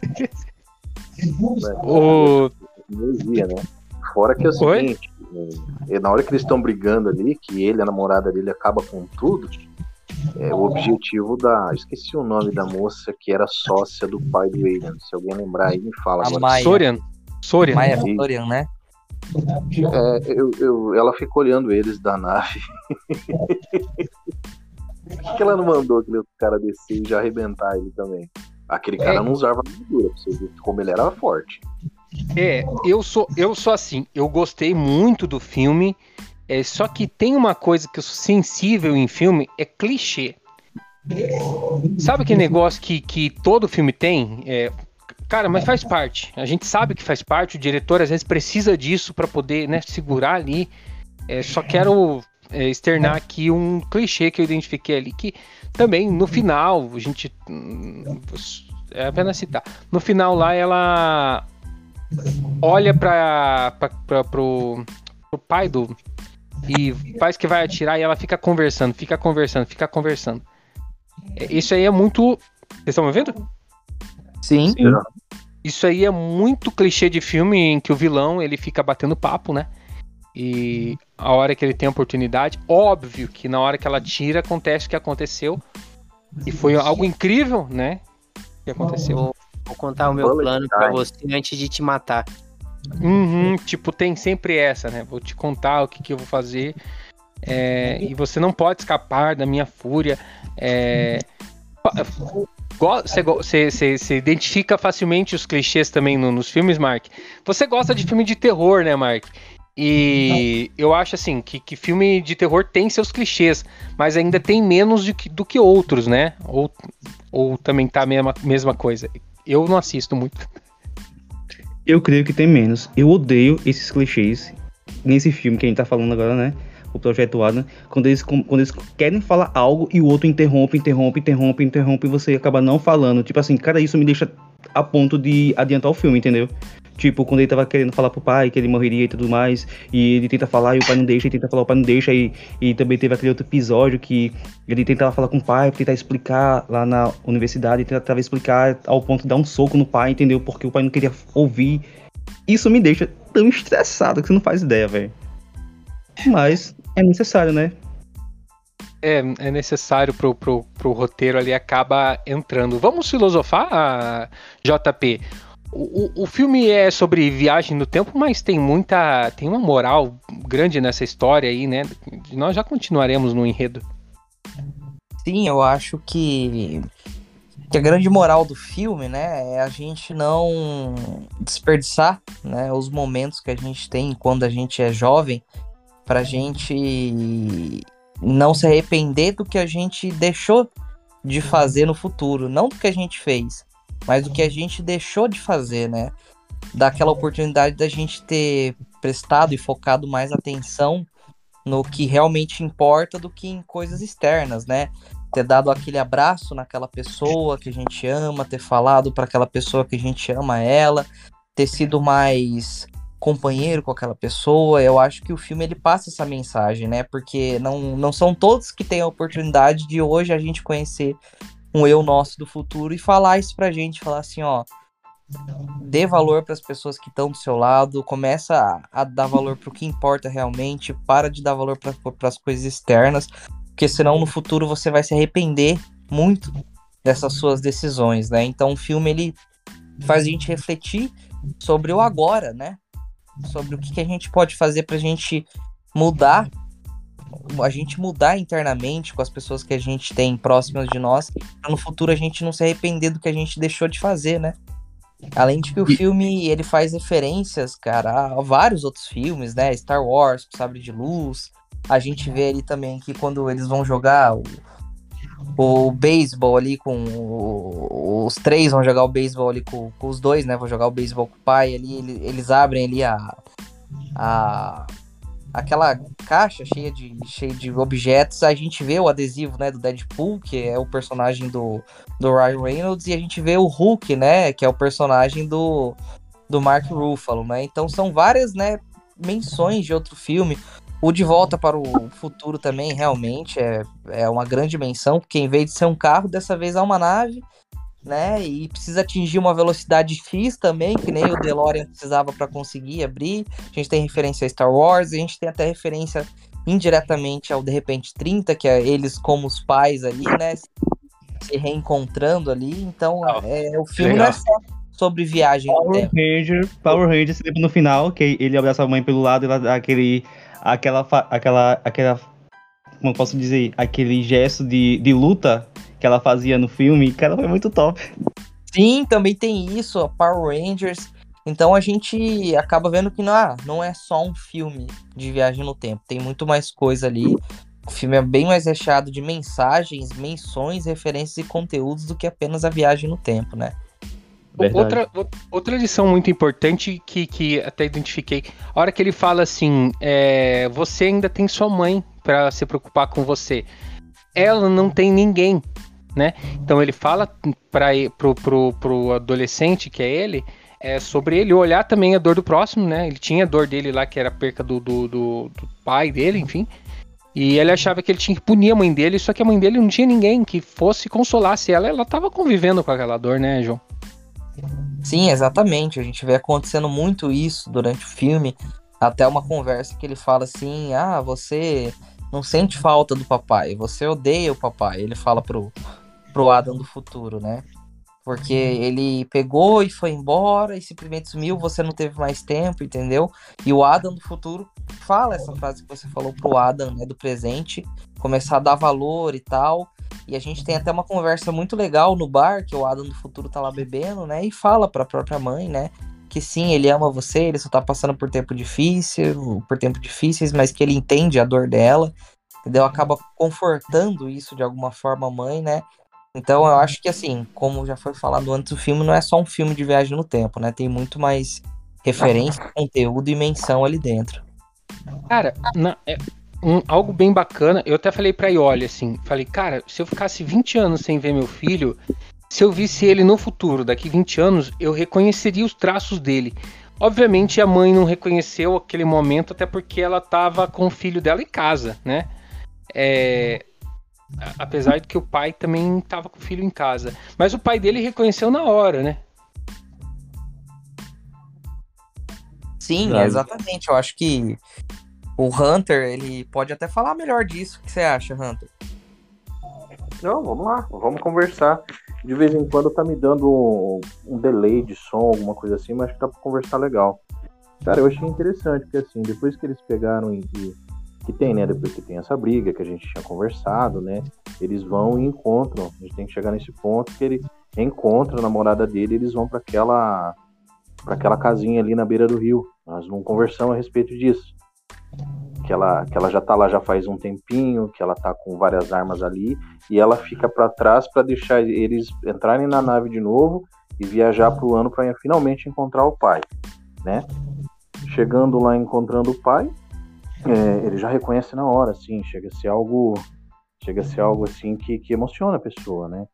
o... Energia, né? Fora que é o seguinte, é, na hora que eles estão brigando ali, que ele, a namorada dele, acaba com tudo, é, o objetivo da. Esqueci o nome da moça que era sócia do pai do Aiden. Se alguém lembrar aí, me fala. A Maia. Sorian. Sorian. Maia Sorian, né? É, eu, eu, ela ficou olhando eles da nave. Por que ela não mandou aquele cara descer e já arrebentar ele também? Aquele cara é. não usava armadura, pra você ver como ele era forte. É, eu sou, eu sou assim, eu gostei muito do filme, é, só que tem uma coisa que eu sou sensível em filme, é clichê. Sabe aquele negócio que, que todo filme tem? É, Cara, mas faz parte. A gente sabe que faz parte. O diretor às vezes precisa disso para poder né, segurar ali. É, só quero é, externar aqui um clichê que eu identifiquei ali, que também no final, a gente. É apenas citar. No final lá, ela olha para pro, pro pai do. E faz que vai atirar e ela fica conversando, fica conversando, fica conversando. É, isso aí é muito. Vocês estão me vendo? Sim. Sim. Isso aí é muito clichê de filme em que o vilão ele fica batendo papo, né? E a hora que ele tem a oportunidade, óbvio que na hora que ela tira acontece o que aconteceu. E foi algo incrível, né? Que aconteceu. Vou, vou contar o meu plano para você antes de te matar. Uhum, tipo, tem sempre essa, né? Vou te contar o que, que eu vou fazer. É, e você não pode escapar da minha fúria. É, você identifica facilmente os clichês também no, nos filmes, Mark. Você gosta de filme de terror, né, Mark? E eu acho assim que, que filme de terror tem seus clichês, mas ainda tem menos do que, do que outros, né? Ou, ou também tá a mesma, mesma coisa. Eu não assisto muito. Eu creio que tem menos. Eu odeio esses clichês nesse filme que a gente tá falando agora, né? O projeto Adam, quando eles, quando eles querem falar algo e o outro interrompe, interrompe, interrompe, interrompe e você acaba não falando. Tipo assim, cara, isso me deixa a ponto de adiantar o filme, entendeu? Tipo, quando ele tava querendo falar pro pai que ele morreria e tudo mais, e ele tenta falar e o pai não deixa, e tenta falar, o pai não deixa, e, e também teve aquele outro episódio que ele tentava falar com o pai, tentar explicar lá na universidade, tentava explicar ao ponto de dar um soco no pai, entendeu? Porque o pai não queria ouvir. Isso me deixa tão estressado que você não faz ideia, velho. Mas é necessário, né? É, é necessário pro, pro, pro roteiro ali acaba entrando. Vamos filosofar, JP? O, o, filme é sobre viagem no tempo, mas tem muita. tem uma moral grande nessa história aí, né? Nós já continuaremos no enredo. Sim, eu acho que, que a grande moral do filme, né, é a gente não desperdiçar né, os momentos que a gente tem quando a gente é jovem pra gente não se arrepender do que a gente deixou de fazer no futuro, não do que a gente fez, mas do que a gente deixou de fazer, né? Daquela oportunidade da gente ter prestado e focado mais atenção no que realmente importa do que em coisas externas, né? Ter dado aquele abraço naquela pessoa que a gente ama, ter falado para aquela pessoa que a gente ama ela, ter sido mais companheiro com aquela pessoa. Eu acho que o filme ele passa essa mensagem, né? Porque não, não são todos que têm a oportunidade de hoje a gente conhecer um eu nosso do futuro e falar isso pra gente, falar assim, ó, dê valor para as pessoas que estão do seu lado, começa a, a dar valor para o que importa realmente, para de dar valor para as coisas externas, porque senão no futuro você vai se arrepender muito dessas suas decisões, né? Então o filme ele faz a gente refletir sobre o agora, né? Sobre o que, que a gente pode fazer para a gente mudar, a gente mudar internamente com as pessoas que a gente tem próximas de nós, para no futuro a gente não se arrepender do que a gente deixou de fazer, né? Além de que o filme ele faz referências, cara, a vários outros filmes, né? Star Wars, Sabre de Luz. A gente vê ali também que quando eles vão jogar o, o beisebol ali com o, os três vão jogar o beisebol ali com, com, os dois, né? Vão jogar o beisebol com o pai ali, eles, abrem ali a, a aquela caixa cheia de, cheia de objetos, a gente vê o adesivo, né, do Deadpool, que é o personagem do, do Ryan Reynolds, e a gente vê o Hulk, né, que é o personagem do, do Mark Ruffalo, né? Então são várias, né, menções de outro filme. O De Volta para o Futuro também, realmente, é, é uma grande menção, porque em vez de ser um carro, dessa vez é uma nave, né? E precisa atingir uma velocidade X também, que nem o DeLorean precisava para conseguir abrir. A gente tem referência a Star Wars, a gente tem até referência indiretamente ao De Repente 30, que é eles como os pais ali, né? Se reencontrando ali. Então, é, o filme Legal. não é só sobre viagem Power Ranger, Power Ranger, você lembra no final, que ele abraça a mãe pelo lado e ela dá aquele, aquela, aquela, aquela, como posso dizer, aquele gesto de, de luta que ela fazia no filme, cara, foi muito top. Sim, também tem isso, Power Rangers. Então a gente acaba vendo que não, ah, não é só um filme de viagem no tempo, tem muito mais coisa ali. O filme é bem mais recheado de mensagens, menções, referências e conteúdos do que apenas a viagem no tempo, né? Outra, outra lição muito importante que, que até identifiquei, a hora que ele fala assim, é, você ainda tem sua mãe para se preocupar com você. Ela não tem ninguém né? Então ele fala para pro, pro, pro adolescente que é ele é sobre ele olhar também a dor do próximo, né? Ele tinha a dor dele lá que era a perca do, do, do, do pai dele, enfim. E ele achava que ele tinha que punir a mãe dele, só que a mãe dele não tinha ninguém que fosse consolasse ela. Ela estava convivendo com aquela dor, né, João? Sim, exatamente. A gente vê acontecendo muito isso durante o filme. Até uma conversa que ele fala assim: Ah, você não sente falta do papai, você odeia o papai. Ele fala pro, pro Adam do futuro, né? Porque ele pegou e foi embora e simplesmente sumiu, você não teve mais tempo, entendeu? E o Adam do futuro fala essa frase que você falou pro Adam, né, do presente, começar a dar valor e tal. E a gente tem até uma conversa muito legal no bar, que o Adam do futuro tá lá bebendo, né, e fala pra própria mãe, né, que sim, ele ama você, ele só tá passando por tempo difícil, por tempos difíceis, mas que ele entende a dor dela, entendeu? Acaba confortando isso de alguma forma a mãe, né? Então eu acho que assim, como já foi falado antes, o filme não é só um filme de viagem no tempo, né? Tem muito mais referência, conteúdo e menção ali dentro. Cara, na, é um, algo bem bacana, eu até falei pra Ioli assim, falei, cara, se eu ficasse 20 anos sem ver meu filho, se eu visse ele no futuro, daqui 20 anos, eu reconheceria os traços dele. Obviamente a mãe não reconheceu aquele momento, até porque ela tava com o filho dela em casa, né? É, Apesar de que o pai também estava com o filho em casa. Mas o pai dele reconheceu na hora, né? Sim, exatamente. Eu acho que o Hunter, ele pode até falar melhor disso. O que você acha, Hunter? Não, vamos lá, vamos conversar. De vez em quando tá me dando um, um delay de som, alguma coisa assim, mas acho que dá pra conversar legal. Cara, eu achei interessante, porque assim, depois que eles pegaram e, que tem, né? Depois que tem essa briga que a gente tinha conversado, né? Eles vão e encontram. A gente tem que chegar nesse ponto que ele encontra a namorada dele eles vão para aquela para aquela casinha ali na beira do rio. Nós não conversamos a respeito disso. Que ela, que ela já tá lá já faz um tempinho, que ela tá com várias armas ali e ela fica para trás para deixar eles entrarem na nave de novo e viajar para o ano para finalmente encontrar o pai, né? Chegando lá, encontrando o pai, é, ele já reconhece na hora, assim, chega a ser algo, chega a ser algo assim que, que emociona a pessoa, né?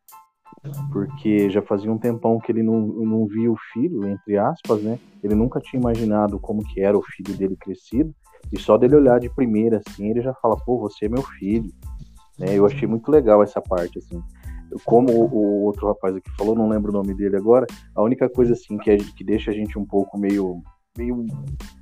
Porque já fazia um tempão que ele não, não via o filho, entre aspas, né? Ele nunca tinha imaginado como que era o filho dele crescido, e só dele olhar de primeira, assim, ele já fala, pô, você é meu filho. Né? Eu achei muito legal essa parte, assim. Como o, outro rapaz aqui falou, não lembro o nome dele agora, a única coisa, assim, que, que deixa a gente um pouco meio meio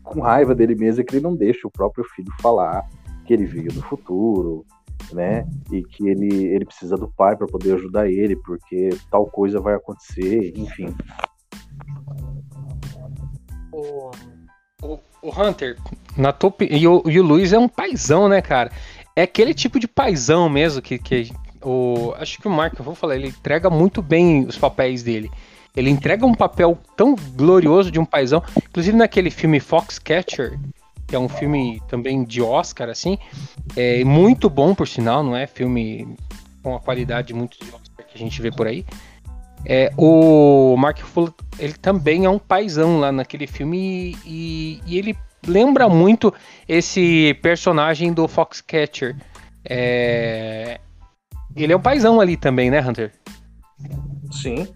com raiva dele mesmo é que ele não deixa o próprio filho falar que ele veio do futuro, né? E que ele, ele precisa do pai para poder ajudar ele, porque tal coisa vai acontecer, enfim. O, o, o Hunter, na top, e o, e o Luiz é um paizão, né, cara? É aquele tipo de paizão mesmo que, que o, acho que o Mark, eu vou falar, ele entrega muito bem os papéis dele. Ele entrega um papel tão glorioso de um paizão, inclusive naquele filme Foxcatcher, que é um filme também de Oscar, assim, é muito bom por sinal, não é filme com a qualidade muito de Oscar que a gente vê por aí. É, o Mark Ruffalo, ele também é um paizão lá naquele filme e, e ele lembra muito esse personagem do Foxcatcher. É, ele é um paizão ali também, né, Hunter? Sim,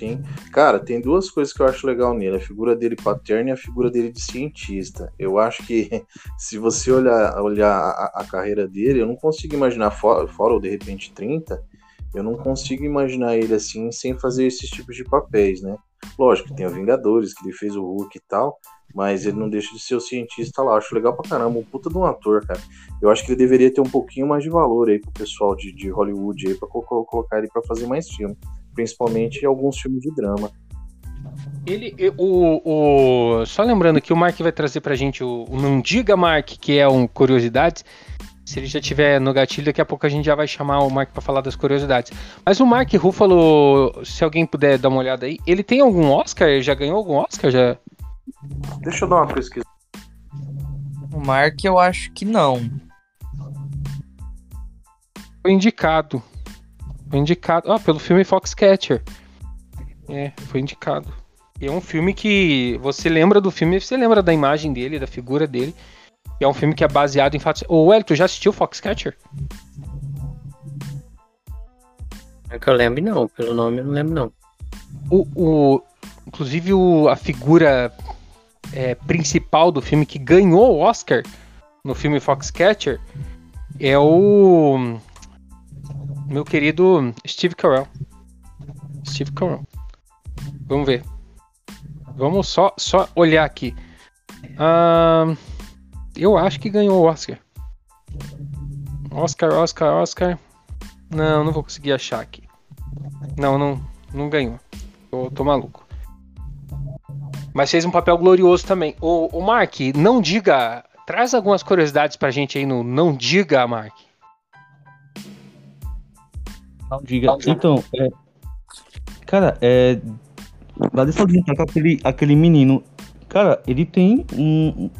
Sim. Cara, tem duas coisas que eu acho legal nele: a figura dele paterna e a figura dele de cientista. Eu acho que se você olhar, olhar a, a carreira dele, eu não consigo imaginar, fora, fora ou de repente 30, eu não consigo imaginar ele assim sem fazer esses tipos de papéis, né? Lógico, tem o Vingadores, que ele fez o Hulk e tal, mas ele não deixa de ser o cientista lá. Acho legal pra caramba, um puta de um ator, cara. Eu acho que ele deveria ter um pouquinho mais de valor aí pro pessoal de, de Hollywood aí pra colocar ele pra fazer mais filme principalmente alguns filmes de drama. Ele, o, o, só lembrando que o Mark vai trazer pra gente o, o Não Diga Mark, que é um curiosidades. Se ele já tiver no gatilho, daqui a pouco a gente já vai chamar o Mark para falar das curiosidades. Mas o Mark Ruffalo, se alguém puder dar uma olhada aí, ele tem algum Oscar? Ele já ganhou algum Oscar? Já? Deixa eu dar uma pesquisa. O Mark, eu acho que não. Foi indicado. Foi indicado. Ah, pelo filme Foxcatcher. É, foi indicado. E é um filme que você lembra do filme, você lembra da imagem dele, da figura dele. É um filme que é baseado em fatos. Ô, Wellington, já assistiu Foxcatcher? É que eu lembro, não. Pelo nome eu não lembro, não. O, o, inclusive, o, a figura é, principal do filme que ganhou o Oscar no filme Foxcatcher é o meu querido Steve Carell. Steve Carell. Vamos ver. Vamos só, só olhar aqui. Uh, eu acho que ganhou o Oscar. Oscar, Oscar, Oscar. Não, não vou conseguir achar aqui. Não, não, não ganhou. Tô, tô maluco. Mas fez um papel glorioso também. O, o Mark, não diga. Traz algumas curiosidades pra gente aí no Não Diga, Mark. Não diga. Então, é, cara, é. Só destacar com aquele, aquele menino. Cara, ele tem um,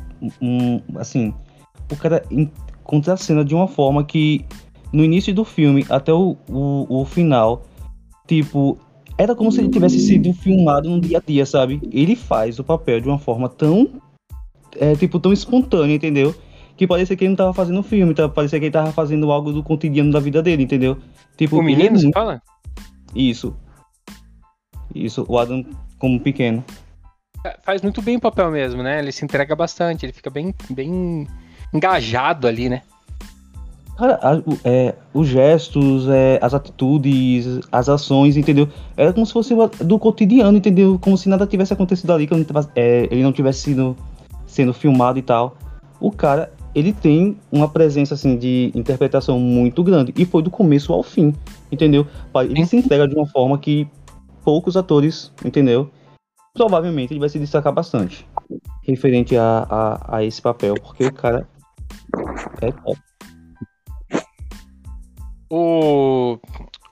um. Assim. O cara encontra a cena de uma forma que. No início do filme, até o, o, o final, tipo, era como se ele tivesse sido filmado no dia a dia, sabe? Ele faz o papel de uma forma tão. É, tipo, tão espontânea, entendeu? Que parecia que ele não tava fazendo filme, tá? parecia que ele tava fazendo algo do cotidiano da vida dele, entendeu? Tipo, o menino, você fala? Isso. Isso, o Adam como pequeno. É, faz muito bem o papel mesmo, né? Ele se entrega bastante, ele fica bem, bem engajado ali, né? Cara, é, os gestos, é, as atitudes, as ações, entendeu? Era como se fosse do cotidiano, entendeu? Como se nada tivesse acontecido ali, que ele, é, ele não tivesse sido sendo filmado e tal. O cara ele tem uma presença assim de interpretação muito grande e foi do começo ao fim, entendeu? Ele se entrega de uma forma que poucos atores, entendeu? Provavelmente ele vai se destacar bastante referente a, a, a esse papel, porque o cara é top. O,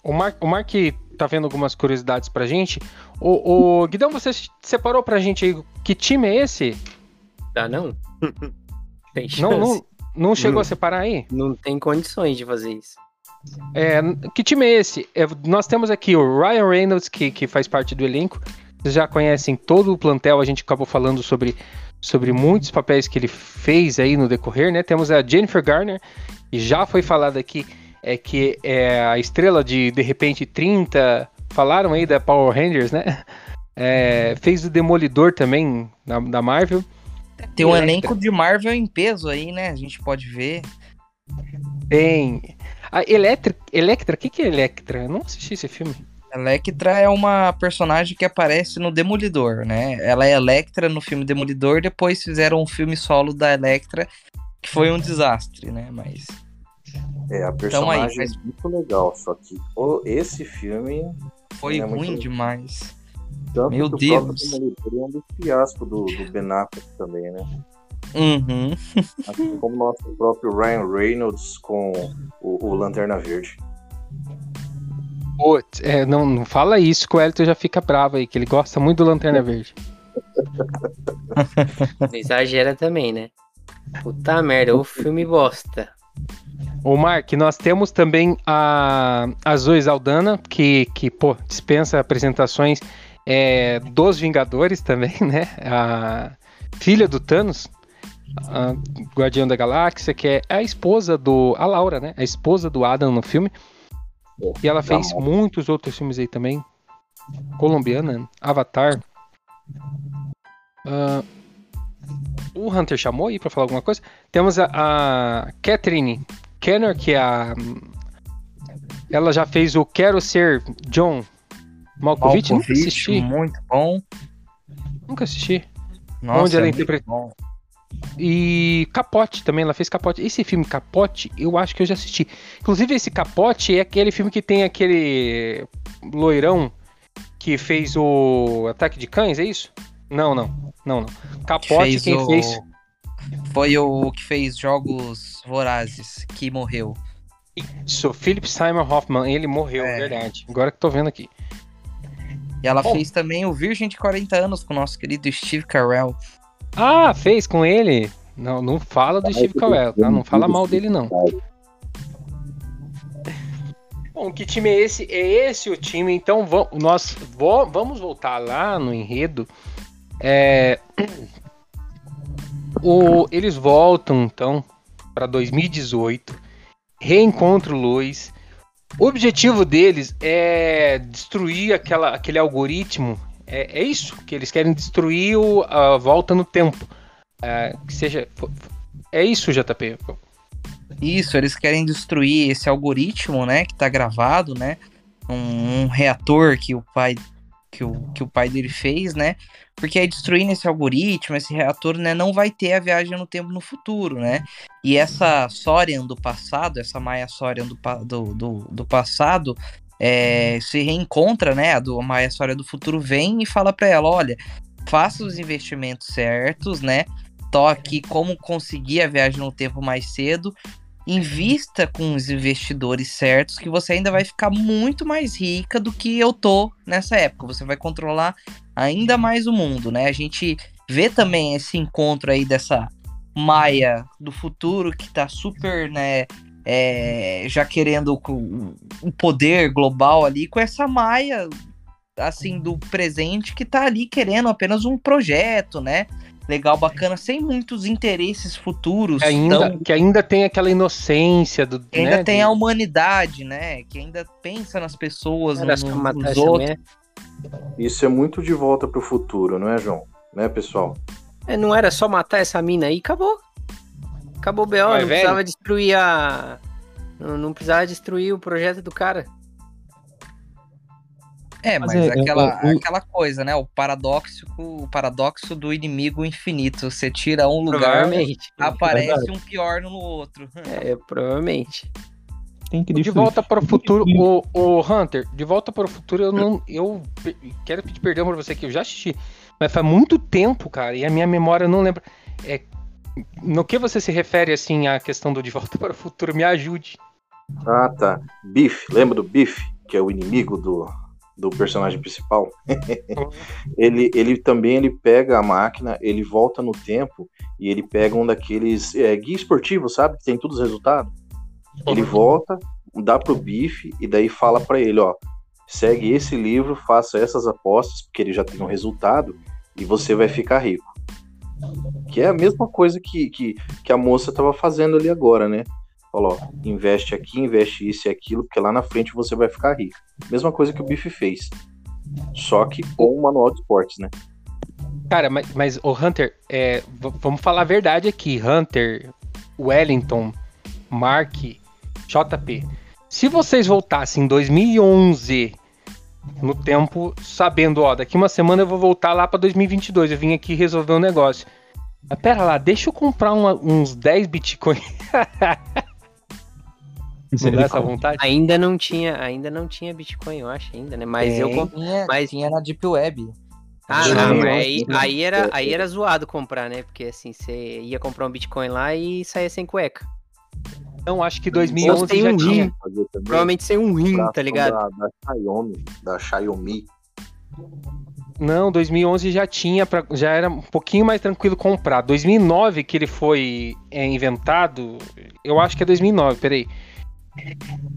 o, Mark, o Mark tá vendo algumas curiosidades pra gente. O, o Guidão, você separou pra gente aí que time é esse? Tá não? Tem chance. Não, não, não chegou a separar aí? Não tem condições de fazer isso. É, que time é esse? É, nós temos aqui o Ryan Reynolds, que, que faz parte do elenco. Vocês já conhecem todo o plantel, a gente acabou falando sobre, sobre muitos papéis que ele fez aí no decorrer, né? Temos a Jennifer Garner, que já foi falada aqui, é que é a estrela de De Repente 30, falaram aí da Power Rangers, né? É, fez o Demolidor também, na, da Marvel. Tem um elenco de Marvel em peso aí, né? A gente pode ver. Tem. A Electra, Electra, o que, que é Electra? Eu não assisti esse filme. Electra é uma personagem que aparece no Demolidor, né? Ela é Electra no filme Demolidor, depois fizeram um filme solo da Electra, que foi um desastre, né? Mas. É, a personagem aí, faz... é muito legal, só que esse filme. Foi é ruim muito... demais. Tanto Meu Deus. O Demolidor é um dos fiascos do, do Ben Affleck também, né? Uhum. Assim como o nosso próprio Ryan Reynolds com o, o Lanterna Verde. Putz, é, não, não fala isso que o Elton já fica bravo aí, que ele gosta muito do Lanterna Verde. exagera também, né? Puta merda, o filme bosta. O Mark, nós temos também a, a Zoe Zaldana, que, que pô, dispensa apresentações é, dos Vingadores também, né? A filha do Thanos, a Guardião da Galáxia, que é a esposa do. A Laura, né? A esposa do Adam no filme. E ela fez muitos outros filmes aí também. Colombiana, Avatar. Uh, o Hunter chamou aí pra falar alguma coisa. Temos a, a Catherine Kenner, que é a. Ela já fez o Quero Ser John Malkovich. Malkovich nunca assisti. Muito bom. Nunca assisti. Nossa, Onde ela é interpretou. E Capote também, ela fez Capote. Esse filme Capote, eu acho que eu já assisti. Inclusive, esse Capote é aquele filme que tem aquele loirão que fez o Ataque de Cães, é isso? Não, não. Não, não. Capote, fez quem o... fez. Foi o que fez Jogos Vorazes, que morreu. Isso, Philip Simon Hoffman, ele morreu, é. verdade. Agora que tô vendo aqui. E ela Bom, fez também o Virgem de 40 anos com o nosso querido Steve Carell. Ah, fez com ele? Não, não fala do Steve Carell, tá? Não fala mal dele, não. Bom, que time é esse? É esse o time. Então, vamos, nós vamos voltar lá no enredo. É, o, eles voltam, então, para 2018. Reencontro Luiz. O objetivo deles é destruir aquela, aquele algoritmo é, é isso que eles querem destruir o, a volta no tempo. É, que seja. É isso, JP. Isso, eles querem destruir esse algoritmo, né? Que tá gravado, né? Um, um, reator que o pai que o, que o pai dele fez, né? Porque aí destruindo esse algoritmo, esse reator, né, não vai ter a viagem no tempo no futuro, né? E essa Sorian do passado, essa Maia Sorian do, do, do, do passado, é, se reencontra, né? A, do, a história do futuro vem e fala para ela: olha, faça os investimentos certos, né? Toque como conseguir a viagem no tempo mais cedo. Invista com os investidores certos, que você ainda vai ficar muito mais rica do que eu tô nessa época. Você vai controlar ainda mais o mundo, né? A gente vê também esse encontro aí dessa Maia do futuro que tá super, né, é, já querendo o poder global ali, com essa Maia, assim, do presente que tá ali querendo apenas um projeto, né? Legal, bacana, sem muitos interesses futuros. Que ainda, tão... que ainda tem aquela inocência do. Que ainda né, tem de... a humanidade, né? Que ainda pensa nas pessoas, no, no, nos outros. Isso é muito de volta pro futuro, não é, João? Né, pessoal? É, não era só matar essa mina aí, acabou. Acabou o BO, não velho. precisava destruir a. Não, não, precisava destruir o projeto do cara. É, mas, mas é, aquela, eu, eu, aquela coisa, né? O paradoxo, o paradoxo do inimigo infinito. Você tira um lugar, aparece um pior no outro. É, provavelmente. Tem que de volta para o futuro, o, o Hunter, de volta para o futuro, eu não. Eu quero pedir perdão para você que eu já assisti. Mas faz muito tempo, cara, e a minha memória não lembra. É, no que você se refere, assim, à questão do De Volta para o Futuro? Me ajude. Ah, tá. Biff, lembra do Biff, que é o inimigo do, do personagem principal? ele, ele também ele pega a máquina, ele volta no tempo e ele pega um daqueles é, guia esportivo, sabe? Que tem todos os resultados. Ele volta, dá pro Bife e daí fala para ele, ó, segue esse livro, faça essas apostas, porque ele já tem um resultado e você vai ficar rico. Que é a mesma coisa que, que, que a moça estava fazendo ali agora, né? Falou, ó, investe aqui, investe isso e aquilo, porque lá na frente você vai ficar rico. Mesma coisa que o Bife fez. Só que com o manual de esportes, né? Cara, mas, mas o Hunter, é, vamos falar a verdade aqui. Hunter, Wellington, Mark, JP. Se vocês voltassem em 2011 no tempo, sabendo, ó, daqui uma semana eu vou voltar lá para 2022, eu vim aqui resolver um negócio. Mas pera lá, deixa eu comprar uma, uns 10 Bitcoin. Você dá essa vontade? Ainda não tinha, ainda não tinha Bitcoin, eu acho ainda, né? Mas Tem, eu tinha, mas tinha na Deep Web. Ah, não, mas aí, aí, era, aí era zoado comprar, né? Porque assim, você ia comprar um Bitcoin lá e saía sem cueca. Não, acho que 2011 tem já um tinha. Rim. Provavelmente sem um rim, tá ligado? Da, da Xiaomi, da Xiaomi. Não, 2011 já tinha, pra, já era um pouquinho mais tranquilo comprar. 2009 que ele foi é, inventado, eu acho que é 2009, peraí.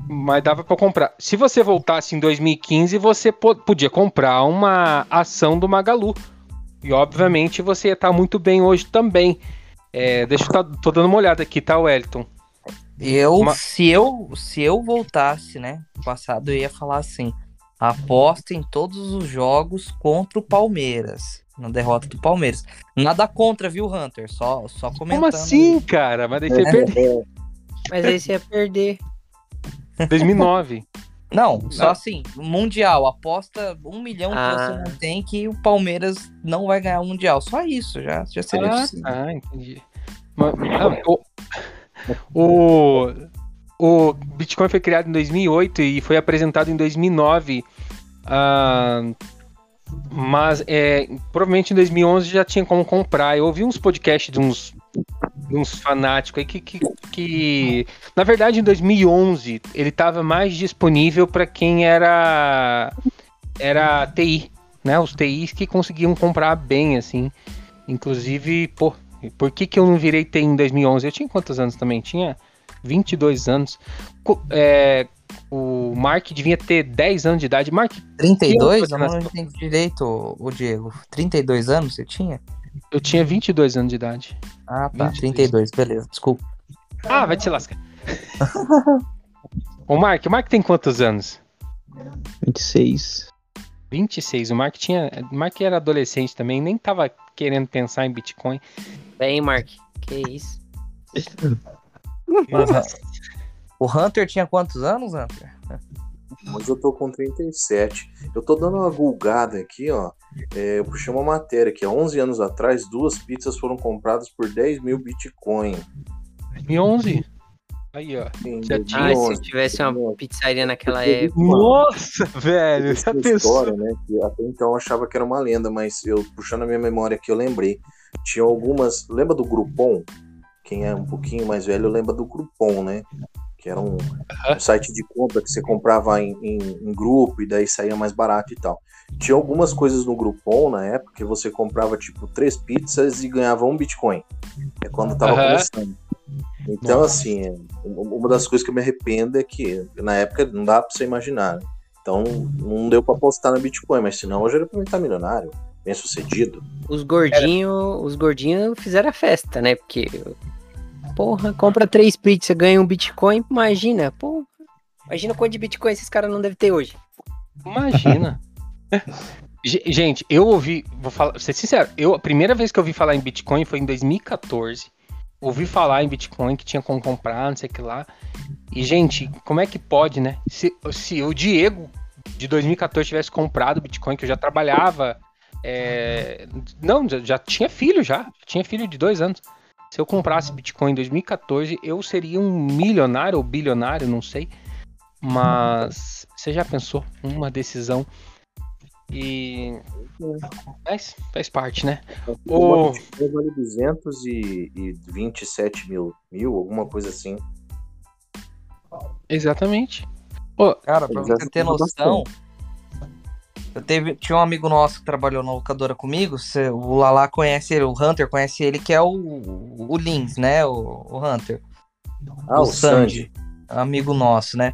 Mas dava para comprar. Se você voltasse em 2015, você podia comprar uma ação do Magalu. E obviamente você ia estar tá muito bem hoje também. É, deixa eu tá, tô dando uma olhada aqui, tá, Wellington? Eu, uma... se eu, se eu voltasse, né, no passado, eu ia falar assim: aposta em todos os jogos contra o Palmeiras, na derrota do Palmeiras. Nada contra, viu, Hunter? Só, só comentando. Como assim, cara? Mas daí você ia perder. Mas aí você ia perder. 2009. Não, só não. assim, Mundial, aposta um milhão ah. que você ah. não tem que o Palmeiras não vai ganhar o Mundial. Só isso, já, já seria ah, Ah, entendi. Mas, o, o, o, Bitcoin foi criado em 2008 e foi apresentado em 2009. Ah, mas é, provavelmente em 2011 já tinha como comprar. Eu ouvi uns podcasts de uns uns fanáticos aí que, que, que, na verdade em 2011 ele estava mais disponível para quem era era TI, né? Os TIs que conseguiam comprar bem assim. Inclusive, pô, por que que eu não virei TI em 2011? Eu tinha quantos anos também? Tinha 22 anos. É, o Mark devia ter 10 anos de idade. Mark, 32? Eu não entendi direito, o Diego. 32 anos você tinha? Eu tinha 22 anos de idade. Ah, tá. 22. 32, beleza. Desculpa. Ah, vai te lascar. o Mark, o Mark tem quantos anos? 26. 26. O Mark tinha. O Mark era adolescente também, nem tava querendo pensar em Bitcoin. Bem, Mark, que isso? o Hunter tinha quantos anos, Hunter? Mas eu tô com 37. Eu tô dando uma gulgada aqui, ó. É, eu puxei uma matéria que há 11 anos atrás, duas pizzas foram compradas por 10 mil Bitcoin. 2011? Aí, ó. Sim, já tinha. Ah, se tivesse uma pizzaria naquela época. Nossa, velho. Já história, né? Que até então eu achava que era uma lenda, mas eu puxando a minha memória aqui, eu lembrei. Tinha algumas. Lembra do Groupon? Quem é um pouquinho mais velho lembra do Groupon, né? que era um, um, site de compra que você comprava em, em, em, grupo e daí saía mais barato e tal. Tinha algumas coisas no Groupon na época que você comprava tipo três pizzas e ganhava um Bitcoin. É quando tava uhum. começando. Então, Nossa. assim, é, uma das coisas que eu me arrependo é que na época não dá pra você imaginar. Né? Então, não deu pra apostar no Bitcoin, mas senão hoje era pra mim estar milionário, bem sucedido. Os gordinhos, os gordinhos fizeram a festa, né? Porque Porra, compra três pizzas, ganha um Bitcoin, imagina, porra. Imagina quanto de Bitcoin esses caras não devem ter hoje. Imagina. Gente, eu ouvi, vou falar, ser sincero, eu, a primeira vez que eu ouvi falar em Bitcoin foi em 2014. Ouvi falar em Bitcoin que tinha como comprar, não sei o que lá. E, gente, como é que pode, né? Se, se o Diego de 2014 tivesse comprado Bitcoin, que eu já trabalhava. É, não, já, já tinha filho já. Tinha filho de dois anos. Se eu comprasse Bitcoin em 2014, eu seria um milionário ou bilionário, não sei. Mas você já pensou uma decisão e faz, faz parte, né? O vale 227 mil, mil, alguma coisa assim. Exatamente. Pô, Cara, pra você ter noção, eu teve, tinha um amigo nosso que trabalhou na locadora comigo, o Lala conhece ele, o Hunter conhece ele, que é o, o Lins, né? O, o Hunter. Ah, o, o Sandy. Sandy. amigo nosso, né?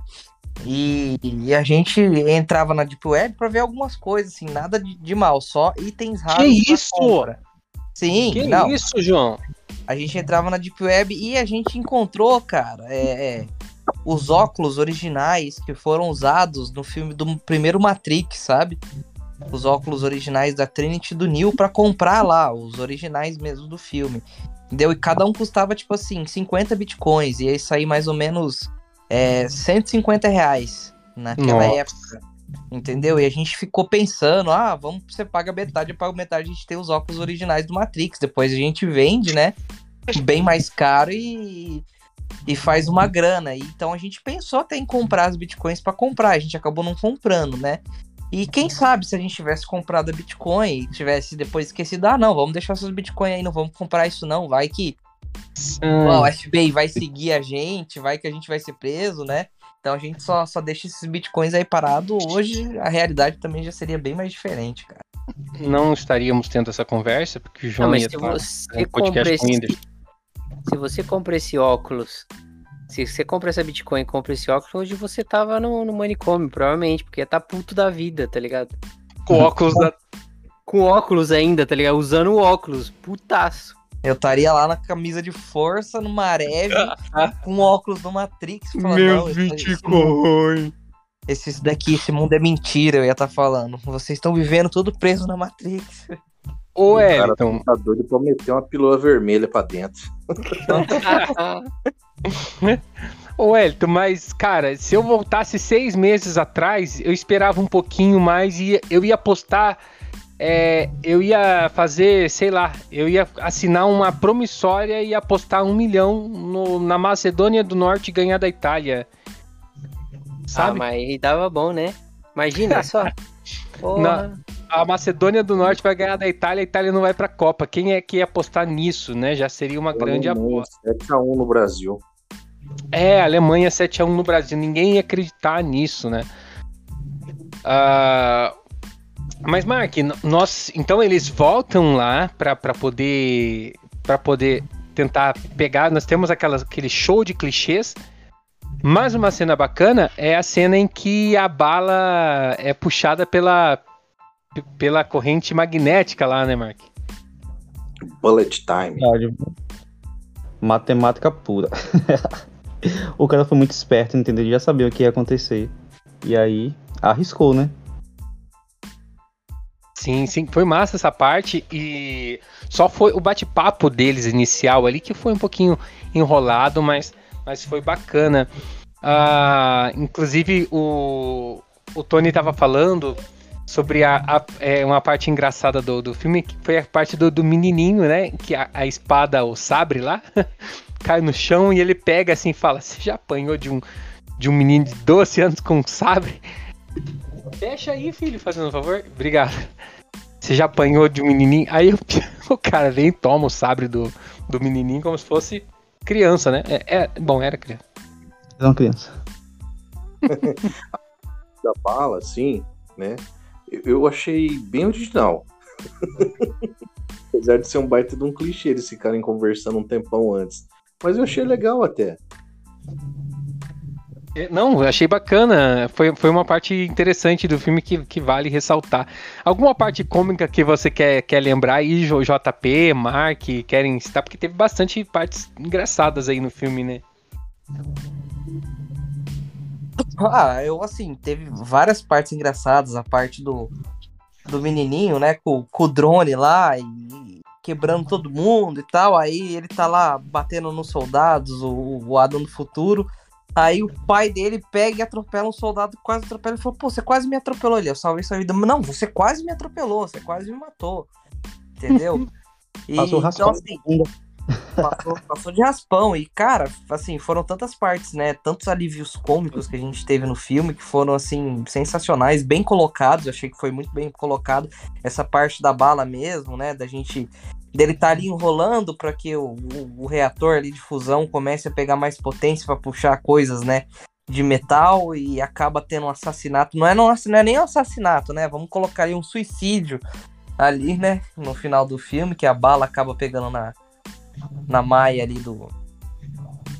E, e, a gente entrava na Deep Web para ver algumas coisas, assim, nada de, de mal, só itens raros. Que isso? Compra. Sim, que não. isso, João? A gente entrava na Deep Web e a gente encontrou, cara, é, é, os óculos originais que foram usados no filme do primeiro Matrix, sabe? Os óculos originais da Trinity do Neo para comprar lá, os originais mesmo do filme. Entendeu? E cada um custava, tipo assim, 50 bitcoins. E aí sair mais ou menos é, 150 reais naquela Nossa. época. Entendeu? E a gente ficou pensando, ah, vamos, você paga metade, eu pago metade, a gente tem os óculos originais do Matrix. Depois a gente vende, né? Bem mais caro e, e faz uma grana. E, então a gente pensou até em comprar as bitcoins para comprar, a gente acabou não comprando, né? E quem sabe se a gente tivesse comprado a Bitcoin e tivesse depois esquecido, ah, não, vamos deixar seus Bitcoin aí, não vamos comprar isso não, vai que o FBI vai seguir a gente, vai que a gente vai ser preso, né? Então a gente só, só deixa esses bitcoins aí parado. Hoje a realidade também já seria bem mais diferente, cara. Não estaríamos tendo essa conversa, porque o João não, mas se você, compra esse, se você compra esse óculos se você compra essa Bitcoin e compra esse óculos, hoje você tava no, no manicômio, provavelmente, porque ia tá puto da vida, tá ligado? Com óculos da... Com óculos ainda, tá ligado? Usando o óculos, putaço. Eu estaria lá na camisa de força, no Mareve, com óculos do Matrix. Falando, Meu Bitcoin. Esse, esse daqui, esse mundo é mentira, eu ia estar tá falando. Vocês estão vivendo tudo preso na Matrix. Ô, Elton. O cara tá doido pra meter uma pílula vermelha pra dentro. Ô, Elton, mas, cara, se eu voltasse seis meses atrás, eu esperava um pouquinho mais e eu ia postar. É, eu ia fazer, sei lá, eu ia assinar uma promissória e apostar um milhão no, na Macedônia do Norte ganhar da Itália. Sabe? Ah, mas dava bom, né? Imagina só. Na, a Macedônia do Norte vai ganhar da Itália, a Itália não vai pra Copa. Quem é que ia apostar nisso, né? Já seria uma grande aposta. 7x1 no Brasil. É, Alemanha 7x1 no Brasil. Ninguém ia acreditar nisso, né? Uh, mas, Mark, nós. Então eles voltam lá para poder. para poder tentar pegar. Nós temos aquelas, aquele show de clichês. Mas uma cena bacana é a cena em que a bala é puxada pela, pela corrente magnética lá, né, Mark? Bullet time. Matemática pura. o cara foi muito esperto, entendeu? Ele já sabia o que ia acontecer. E aí, arriscou, né? Sim, sim, foi massa essa parte e só foi o bate-papo deles inicial ali que foi um pouquinho enrolado, mas, mas foi bacana. Ah, inclusive o, o Tony estava falando sobre a, a é, uma parte engraçada do, do filme, que foi a parte do, do menininho, né? Que a, a espada, o sabre lá, cai no chão e ele pega assim e fala: Você já apanhou de um, de um menino de 12 anos com um sabre? Fecha aí, filho, fazendo um favor. Obrigado. Você já apanhou de um menininho? Aí o, o cara vem e toma o sabre do, do menininho como se fosse criança, né? É, é bom, era criança. Era uma criança. da bala, sim, né? Eu achei bem original. Apesar de ser um baita de um clichê eles ficarem conversando um tempão antes. Mas eu achei legal até. É, não, eu achei bacana. Foi, foi uma parte interessante do filme que, que vale ressaltar. Alguma parte cômica que você quer, quer lembrar aí, JP, Mark, querem citar? Porque teve bastante partes engraçadas aí no filme, né? Ah, eu assim, teve várias partes engraçadas, a parte do, do menininho, né, com, com o drone lá e quebrando todo mundo e tal. Aí ele tá lá batendo nos soldados, o, o Adam do futuro. Aí o pai dele pega e atropela um soldado, quase atropela. Ele falou: Pô, você quase me atropelou. Ele, eu salvei sua vida. Não, você quase me atropelou, você quase me matou. Entendeu? E, Passou então, assim, Passou, passou, de raspão. E, cara, assim, foram tantas partes, né? Tantos alívios cômicos que a gente teve no filme que foram, assim, sensacionais, bem colocados. achei que foi muito bem colocado. Essa parte da bala mesmo, né? Da gente. dele tá ali enrolando para que o, o, o, reator ali de fusão comece a pegar mais potência para puxar coisas, né? De metal e acaba tendo um assassinato. Não é, não, não é nem um assassinato, né? Vamos colocar ali um suicídio ali, né? No final do filme, que a bala acaba pegando na, na maia ali do,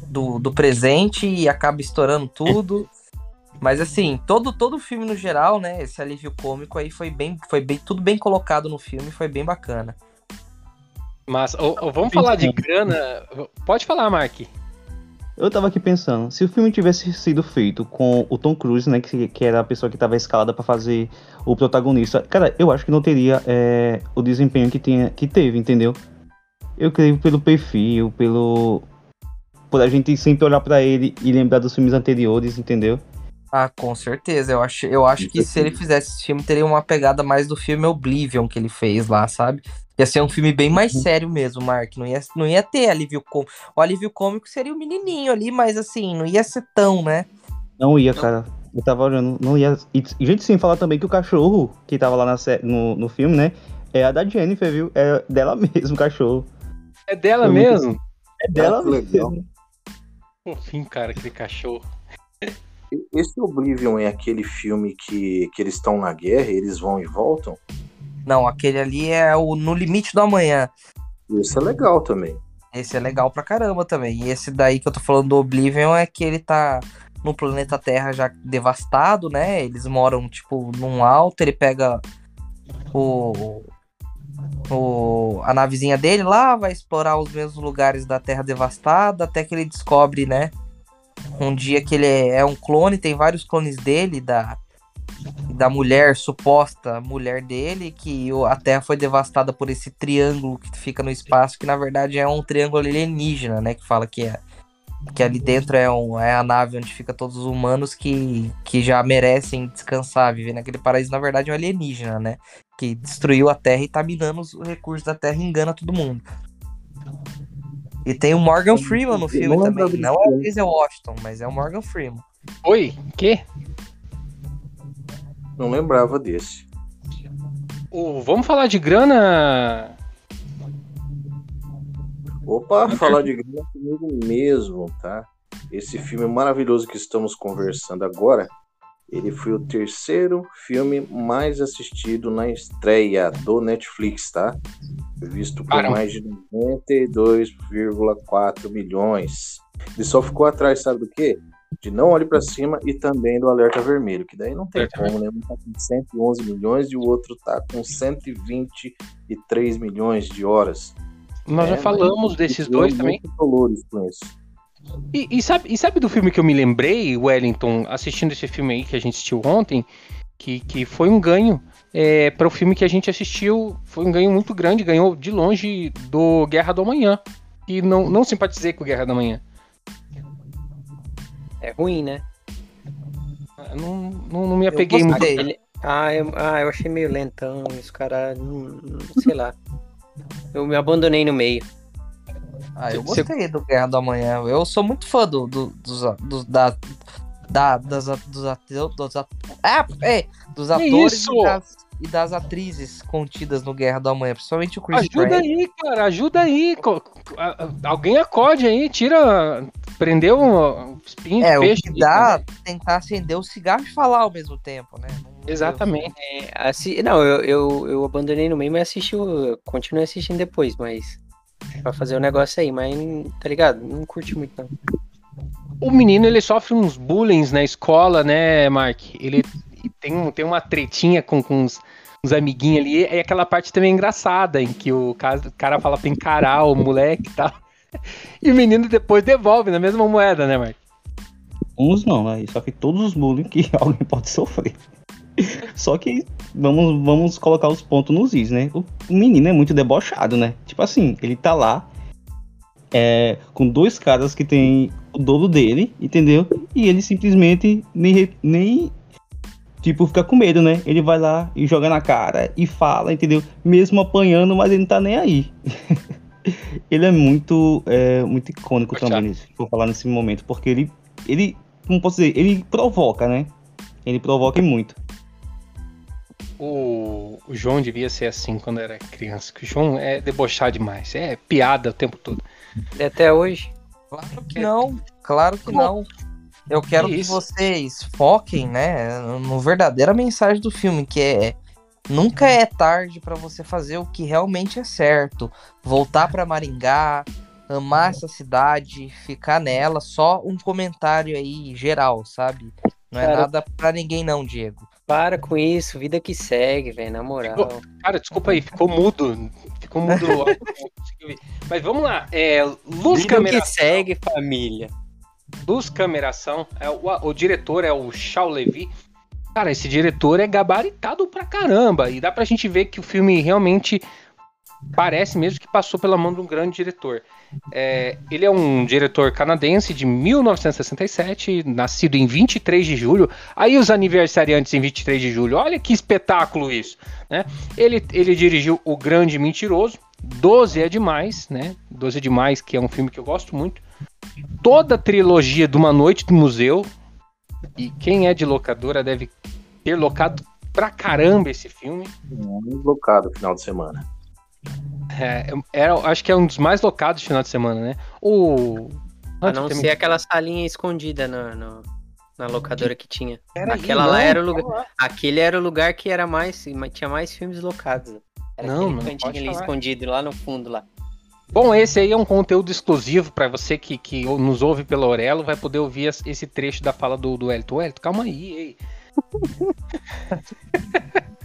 do, do presente e acaba estourando tudo. Mas assim, todo todo filme no geral, né? Esse alívio cômico aí foi bem, foi bem, tudo bem colocado no filme, foi bem bacana. Mas oh, oh, vamos falar de grana. Pode falar, Mark. Eu tava aqui pensando, se o filme tivesse sido feito com o Tom Cruise, né, que, que era a pessoa que tava escalada para fazer o protagonista, cara, eu acho que não teria é, o desempenho que, tinha, que teve, entendeu? Eu creio pelo perfil, pelo. por a gente sempre olhar para ele e lembrar dos filmes anteriores, entendeu? Ah, com certeza. Eu acho, eu acho que se ele fizesse esse filme, teria uma pegada mais do filme Oblivion que ele fez lá, sabe? Ia ser um filme bem mais uhum. sério mesmo, Mark. Não ia, não ia ter alívio cômico. O alívio cômico seria o menininho ali, mas assim, não ia ser tão, né? Não ia, cara. Eu tava olhando, não ia. E, gente, sem falar também que o cachorro que tava lá na, no, no filme, né? É a da Jennifer, viu? É dela mesmo, o cachorro. É dela mesmo? É dela ah, mesmo. Enfim, cara, aquele cachorro. Esse Oblivion é aquele filme que, que eles estão na guerra, eles vão e voltam? Não, aquele ali é o No Limite do Amanhã. Esse é legal também. Esse é legal pra caramba também. E esse daí que eu tô falando do Oblivion é que ele tá no planeta Terra já devastado, né? Eles moram, tipo, num alto, ele pega o, o, a navezinha dele lá, vai explorar os mesmos lugares da Terra devastada, até que ele descobre, né? um dia que ele é, é um clone, tem vários clones dele, da, da mulher, suposta mulher dele, que a Terra foi devastada por esse triângulo que fica no espaço, que na verdade é um triângulo alienígena, né? Que fala que é. Que ali dentro é, um, é a nave onde fica todos os humanos que, que já merecem descansar, viver naquele paraíso. Na verdade, é um alienígena, né? Que destruiu a Terra e tá minando os recursos da Terra e engana todo mundo. E tem o Morgan Freeman no filme também. Não é o Denzel Washington, mas é o Morgan Freeman. Oi, que? Não lembrava desse. Oh, vamos falar de grana? Opa, falar de grana comigo mesmo, tá? Esse filme maravilhoso que estamos conversando agora, ele foi o terceiro filme mais assistido na estreia do Netflix, tá? visto por Caramba. mais de 92,4 milhões. Ele só ficou atrás, sabe do quê? De Não Olhe para Cima e também do Alerta Vermelho, que daí não tem é, como, né? Um tá com 111 milhões e o outro tá com 123 milhões de horas. Nós é, já falamos desses dois também. Dolores com isso. E, e, sabe, e sabe do filme que eu me lembrei, Wellington, assistindo esse filme aí que a gente assistiu ontem, que, que foi um ganho é, para o filme que a gente assistiu, foi um ganho muito grande, ganhou de longe do Guerra do Amanhã. E não, não simpatizei com Guerra do Amanhã. É ruim, né? Não, não, não me apeguei muito. Ele... Ah, eu, ah, eu achei meio lentão, esse cara, sei lá. Eu me abandonei no meio. Ah, eu gostei Você... do Guerra do Amanhã. Eu sou muito fã do, do, dos, do, da, da, das, dos, atores, dos, ah, é, dos atores e das, e das, atrizes contidas no Guerra do Amanhã, principalmente o Chris Ajuda Pratt. aí, cara, ajuda aí. Alguém acorde aí, tira. Prendeu um espinho é, de peixe. O que dá aí, tentar acender o cigarro e falar ao mesmo tempo, né? Não, Exatamente. É, assi... Não, eu, eu, eu abandonei no meio, mas assisti, continuei assistindo depois, mas. Pra fazer o um negócio aí, mas tá ligado? Não curti muito, não o menino ele sofre uns bullying na escola, né, Mark? Ele tem, tem uma tretinha com, com uns, uns amiguinhos ali. E aquela parte também é engraçada, em que o cara, o cara fala pra encarar o moleque e tal. E o menino depois devolve na mesma moeda, né, Mark? Uns não, né? Só que todos os bullying que alguém pode sofrer. Só que vamos, vamos colocar os pontos nos is, né? O menino é muito debochado, né? Tipo assim, ele tá lá é, com dois caras que tem o dobro dele, entendeu? E ele simplesmente nem, nem tipo, fica com medo, né? Ele vai lá e joga na cara e fala, entendeu? Mesmo apanhando, mas ele não tá nem aí. ele é muito, é, muito icônico também, vou falar nesse momento, porque ele, ele, como posso dizer, ele provoca, né? Ele provoca muito. O, o João devia ser assim quando era criança, que o João é debochar demais, é piada o tempo todo. Até hoje. Claro que não, claro que não. Eu quero que, que vocês foquem, né, no verdadeira mensagem do filme, que é nunca é tarde para você fazer o que realmente é certo. Voltar para Maringá, amar essa cidade, ficar nela, só um comentário aí geral, sabe? Não é Cara, nada pra ninguém não, Diego. Para com isso, vida que segue, velho, na moral. Cara, desculpa aí, ficou mudo. Ficou mudo. Mas vamos lá. É, luz, vida câmera, que segue, família. luz, cameração. É, o, o diretor é o Shao Levy. Cara, esse diretor é gabaritado pra caramba. E dá pra gente ver que o filme realmente parece mesmo que passou pela mão de um grande diretor. É, ele é um diretor canadense de 1967, nascido em 23 de julho. Aí os aniversariantes em 23 de julho, olha que espetáculo isso, né? Ele, ele dirigiu O Grande Mentiroso, 12 é demais, né? 12 é demais, que é um filme que eu gosto muito. Toda a trilogia de Uma Noite do Museu. E quem é de locadora deve ter locado pra caramba esse filme. Um blocado final de semana. É, é, acho que é um dos mais locados de final de semana, né? O. A não ser aquela salinha escondida na, na, na locadora que tinha. Era Aquela aí, lá não, era o lugar. lá. Aquele era o lugar que era mais. Tinha mais filmes locados. Era Não, aquele não cantinho ali falar. escondido lá no fundo lá. Bom, esse aí é um conteúdo exclusivo para você que, que nos ouve pela Aurelo, vai poder ouvir esse trecho da fala do, do Elton. Elton, calma aí, ei.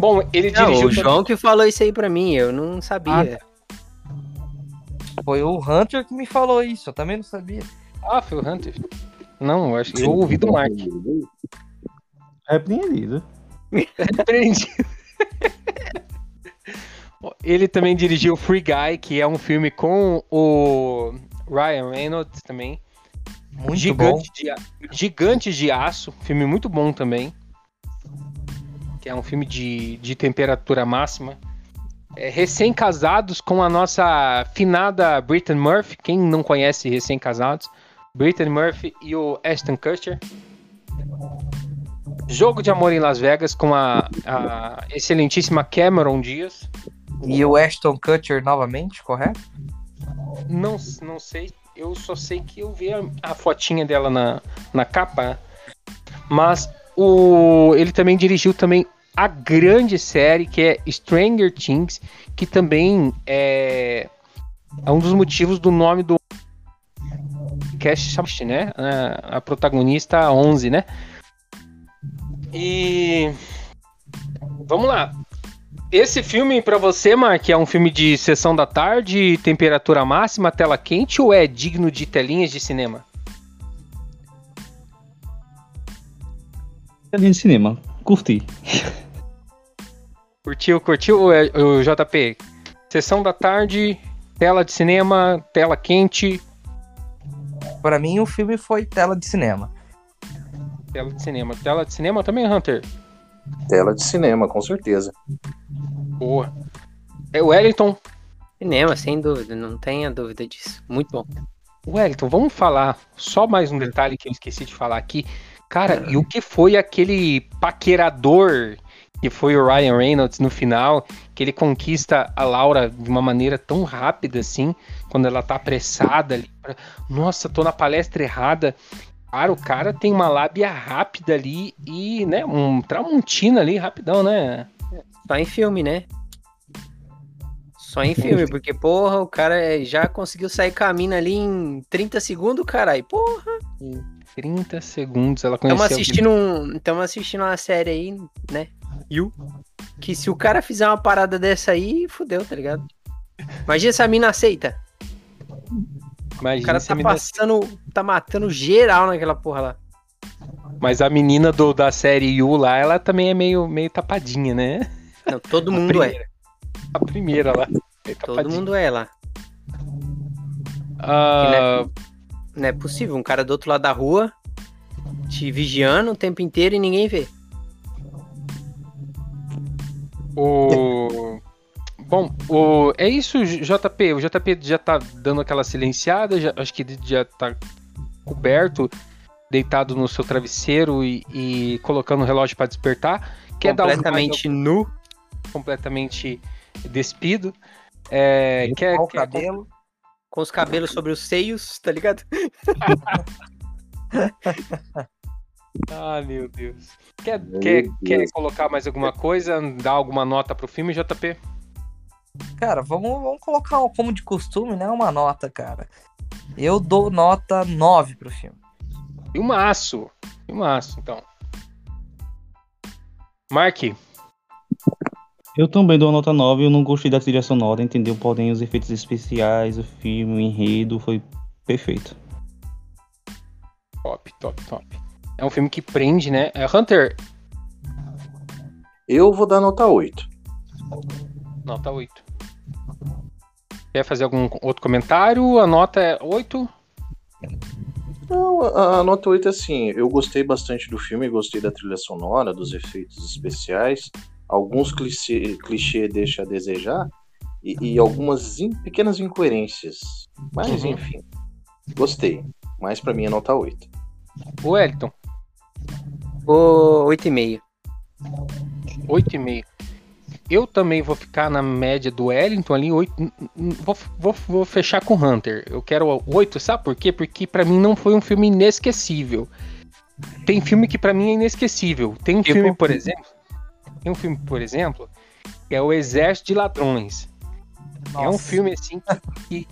Bom, ele Não, dirigiu. o João que falou isso aí pra mim, eu não sabia. Foi o Hunter que me falou isso, eu também não sabia. Ah, foi o Hunter. Não, eu acho que eu ouvi do Mark. Repreendido. Repreendido. Ele também dirigiu Free Guy, que é um filme com o Ryan Reynolds também. Muito bom. Gigante de, A- Gigante de Aço, filme muito bom também. Que é um filme de, de temperatura máxima. É, Recém-casados com a nossa finada Britney Murphy. Quem não conhece Recém-casados? Britney Murphy e o Ashton Kutcher. Jogo de Amor em Las Vegas com a, a excelentíssima Cameron Diaz. E o Ashton Kutcher novamente, correto? Não, não sei, eu só sei que eu vi a, a fotinha dela na, na capa. Mas o, ele também dirigiu também a grande série que é Stranger Things, que também é, é um dos motivos do nome do cast, né? A, a protagonista 11, né? E vamos lá. Esse filme pra você, Mark, é um filme de sessão da tarde, temperatura máxima, tela quente ou é digno de telinhas de cinema? De cinema. Curti. Curtiu, curtiu o, o JP? Sessão da tarde, tela de cinema, tela quente, Pra mim, o filme foi tela de cinema. tela de cinema. Tela de cinema também, Hunter? Tela de cinema, com certeza. Boa. É o Wellington. Cinema, sem dúvida, não tenha dúvida disso. Muito bom. Wellington, vamos falar só mais um detalhe que eu esqueci de falar aqui. Cara, e o que foi aquele paquerador que foi o Ryan Reynolds no final, que ele conquista a Laura de uma maneira tão rápida assim, quando ela tá apressada ali. Nossa, tô na palestra errada. Cara, o cara tem uma lábia rápida ali e, né, um tramontina ali rapidão, né? Só em filme, né? Só em filme, porque, porra, o cara já conseguiu sair mina ali em 30 segundos, caralho. Porra. 30 segundos ela conheceu. Estamos assistindo, um, tamo assistindo uma série aí, né? You. Que se o cara fizer uma parada dessa aí, fudeu, tá ligado? Imagina se a mina aceita. Imagina O cara tá passando, tá matando geral naquela porra lá. Mas a menina do, da série Yu lá, ela também é meio, meio tapadinha, né? Não, todo A mundo é. primeira. A primeira lá. É Todo tapadinha. mundo é lá. Ah, Não é possível. Um cara do outro lado da rua te vigiando o tempo inteiro e ninguém vê. o... Bom, o... é isso, JP. O JP já tá dando aquela silenciada, já- acho que ele já tá coberto, deitado no seu travesseiro e, e colocando o relógio para despertar. Quer dar um- Completamente nu. completamente despido. É, quer, o quer- cabelo? Com os cabelos sobre os seios, tá ligado? Ah, meu Deus. Quer, quer, Deus. quer colocar mais alguma coisa? Dar alguma nota pro filme, JP? Cara, vamos, vamos colocar como de costume, né? Uma nota, cara. Eu dou nota 9 pro filme. Filmaço. Filmaço, então. Mark. Eu também dou nota 9, eu não gostei da trilha sonora, entendeu? Porém, os efeitos especiais, o filme, o enredo, foi perfeito. Top, top, top. É um filme que prende, né? É, Hunter. Eu vou dar nota 8. Nota 8. Quer fazer algum outro comentário? A nota é 8? Não, a, a nota 8 é assim, eu gostei bastante do filme, gostei da trilha sonora, dos efeitos especiais. Alguns clichê, clichê deixa a desejar e, e algumas in, pequenas incoerências. Mas, uhum. enfim, gostei. Mas para mim é nota 8. O Wellington? O 8,5. 8,5. Eu também vou ficar na média do Wellington ali, 8, vou, vou, vou fechar com Hunter. Eu quero 8, sabe por quê? Porque para mim não foi um filme inesquecível. Tem filme que para mim é inesquecível. Tem um tipo... filme, por exemplo, tem um filme, por exemplo, que é O Exército de Ladrões. Nossa. É um filme assim que,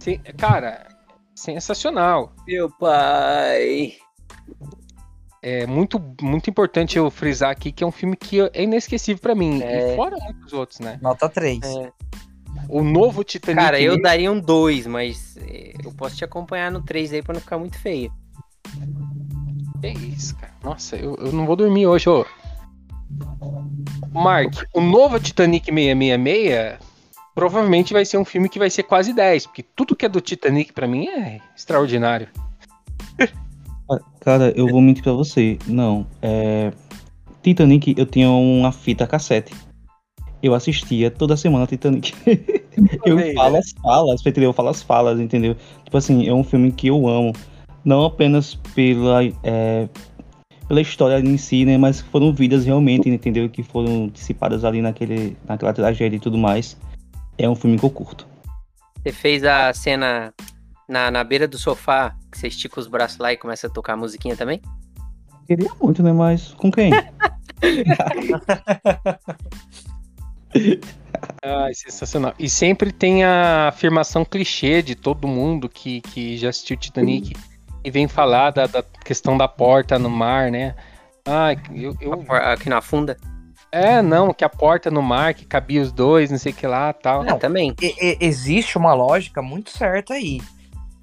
que cara, sensacional. Meu pai é muito, muito importante eu frisar aqui que é um filme que é inesquecível para mim. É... E fora muitos outros, né? Nota 3. É. O novo Titanic. Cara, eu daria um 2, mas é, eu posso te acompanhar no 3 aí pra não ficar muito feio. É isso, cara. Nossa, eu, eu não vou dormir hoje, ô. Mark, o novo Titanic 666 provavelmente vai ser um filme que vai ser quase 10, porque tudo que é do Titanic para mim é extraordinário. Cara, eu vou mentir pra você. Não. É... Titanic, eu tinha uma fita cassete. Eu assistia toda semana Titanic. eu falo as falas, entendeu? Eu falo as falas, entendeu? Tipo assim, é um filme que eu amo. Não apenas pela, é, pela história em si, né? Mas foram vidas realmente, entendeu? Que foram dissipadas ali naquele, naquela tragédia e tudo mais. É um filme que eu curto. Você fez a cena na, na beira do sofá, que você estica os braços lá e começa a tocar a musiquinha também? Queria muito, né? Mas com quem? Ai, sensacional. E sempre tem a afirmação clichê de todo mundo que, que já assistiu Titanic e vem falar da, da questão da porta no mar, né? Ah, eu, eu... Aqui na funda? É, não, que a porta no mar, que cabia os dois, não sei o que lá tal. Não, também. E, e, existe uma lógica muito certa aí.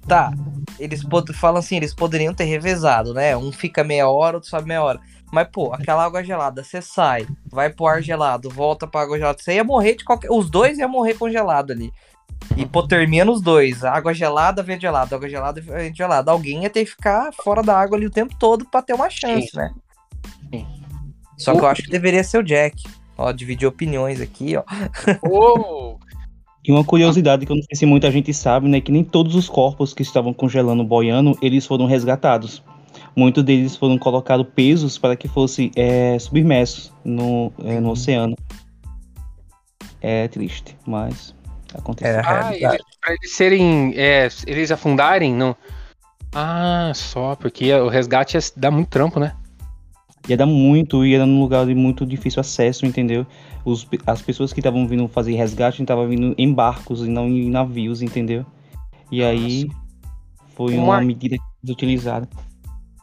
Tá, eles falam assim, eles poderiam ter revezado, né? Um fica meia hora, outro sobe meia hora. Mas, pô, aquela água gelada, você sai, vai pro ar gelado, volta pra água gelada, você ia morrer de qualquer. Os dois iam morrer congelado ali. Hipotermia nos dois. Água gelada, vento gelado, água gelada, vento gelado. Alguém ia ter que ficar fora da água ali o tempo todo pra ter uma chance, Sim. né? Sim. Só que eu acho que deveria ser o Jack. Ó, dividir opiniões aqui, ó. Oh, e uma curiosidade que eu não sei se muita gente sabe, né, que nem todos os corpos que estavam congelando boiando, eles foram resgatados. Muitos deles foram colocados pesos para que fossem é, submersos no, é, no oceano. É triste, mas aconteceu. É, ah, eles, para eles serem, é, eles afundarem, não? Ah, só porque o resgate dá muito trampo, né? Ia dar muito, ia dar num lugar de muito difícil acesso, entendeu? Os, as pessoas que estavam vindo fazer resgate estavam vindo em barcos e não em navios, entendeu? E Nossa. aí foi uma Mark... medida utilizada.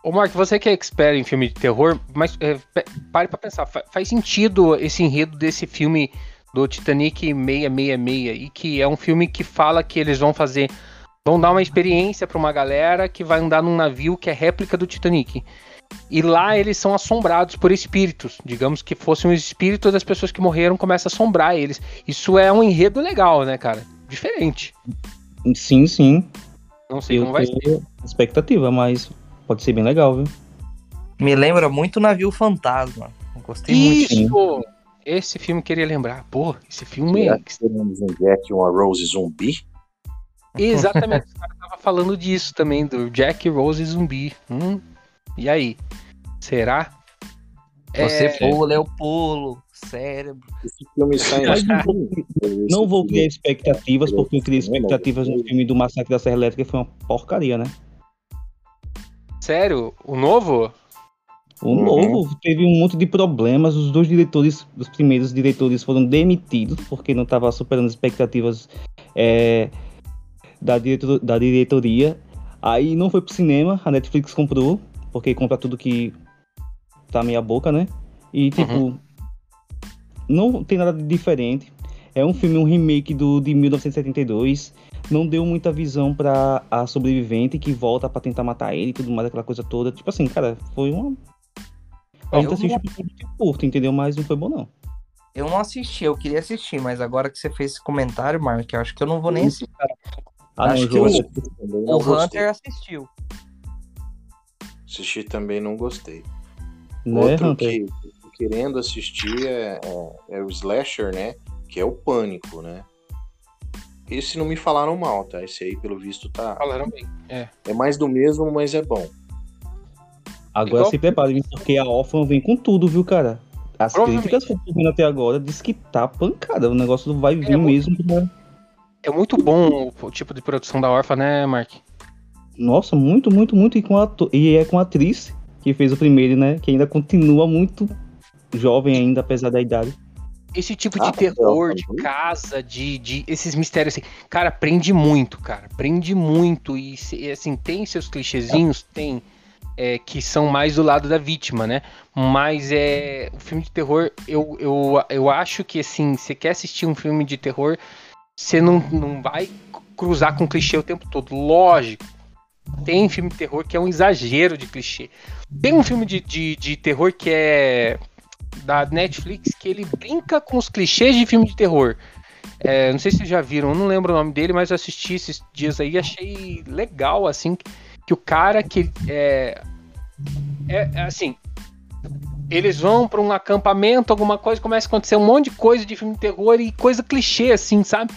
Ô Mark, você que é expert em filme de terror, mas é, pare pra pensar, faz sentido esse enredo desse filme do Titanic 666 e que é um filme que fala que eles vão fazer, vão dar uma experiência para uma galera que vai andar num navio que é réplica do Titanic. E lá eles são assombrados por espíritos. Digamos que fossem os espíritos das pessoas que morreram, começa a assombrar eles. Isso é um enredo legal, né, cara? Diferente. Sim, sim. Não sei Eu como vai ser. Expectativa, mas pode ser bem legal, viu? Me lembra muito Navio Fantasma. gostei Isso! muito. Esse filme queria lembrar. Pô, esse filme. Será que teremos um Jack e uma Rose zumbi? Exatamente. o cara tava falando disso também, do Jack Rose zumbi. Hum, e aí? Será? Você é... pula, eu pulo. Cérebro. Esse filme sai Não vou criar expectativas, porque eu criei expectativas no filme do Massacre da Serra Elétrica foi uma porcaria, né? Sério? O novo? O uhum. novo teve um monte de problemas. Os dois diretores, os primeiros diretores foram demitidos porque não estavam superando as expectativas é, da, diretor, da diretoria. Aí não foi pro cinema, a Netflix comprou, porque compra tudo que tá meia boca, né? E tipo, uhum. não tem nada de diferente. É um filme, um remake do, de 1972. Não deu muita visão pra a sobrevivente que volta para tentar matar ele e tudo mais, aquela coisa toda. Tipo assim, cara, foi uma. A gente assistiu não... curto, entendeu? Mas não foi bom, não. Eu não assisti, eu queria assistir, mas agora que você fez esse comentário, Mark, eu acho que eu não vou nem assistir. Ah, Acho que o, o Hunter assistiu. Assisti também, não gostei. Não né, Outro que querendo assistir é, é, é, o Slasher, né? Que é o Pânico, né? Esse não me falaram mal, tá? Esse aí, pelo visto, tá. Falaram bem. É, é mais do mesmo, mas é bom. Agora se prepare, porque a Orphan vem com tudo, viu, cara? As críticas que eu tô vendo até agora diz que tá pancada. O negócio vai vir é, mesmo. Né? É muito bom o tipo de produção da Orfa, né, Mark? Nossa, muito, muito, muito. E, com a, e é com a atriz que fez o primeiro, né? Que ainda continua muito jovem ainda, apesar da idade. Esse tipo de ah, terror, de casa, de, de esses mistérios assim, cara, prende muito, cara, prende muito e assim tem seus clichêzinhos, tem é, que são mais do lado da vítima, né? Mas é o filme de terror, eu, eu, eu acho que assim, você quer assistir um filme de terror, você não, não vai cruzar com clichê o tempo todo. Lógico. Tem filme de terror que é um exagero de clichê. Tem um filme de, de, de terror que é da Netflix que ele brinca com os clichês de filme de terror. É, não sei se vocês já viram, não lembro o nome dele, mas eu assisti esses dias aí e achei legal, assim, que o cara que é, é, é assim, eles vão para um acampamento, alguma coisa, começa a acontecer um monte de coisa de filme de terror e coisa clichê, assim, sabe?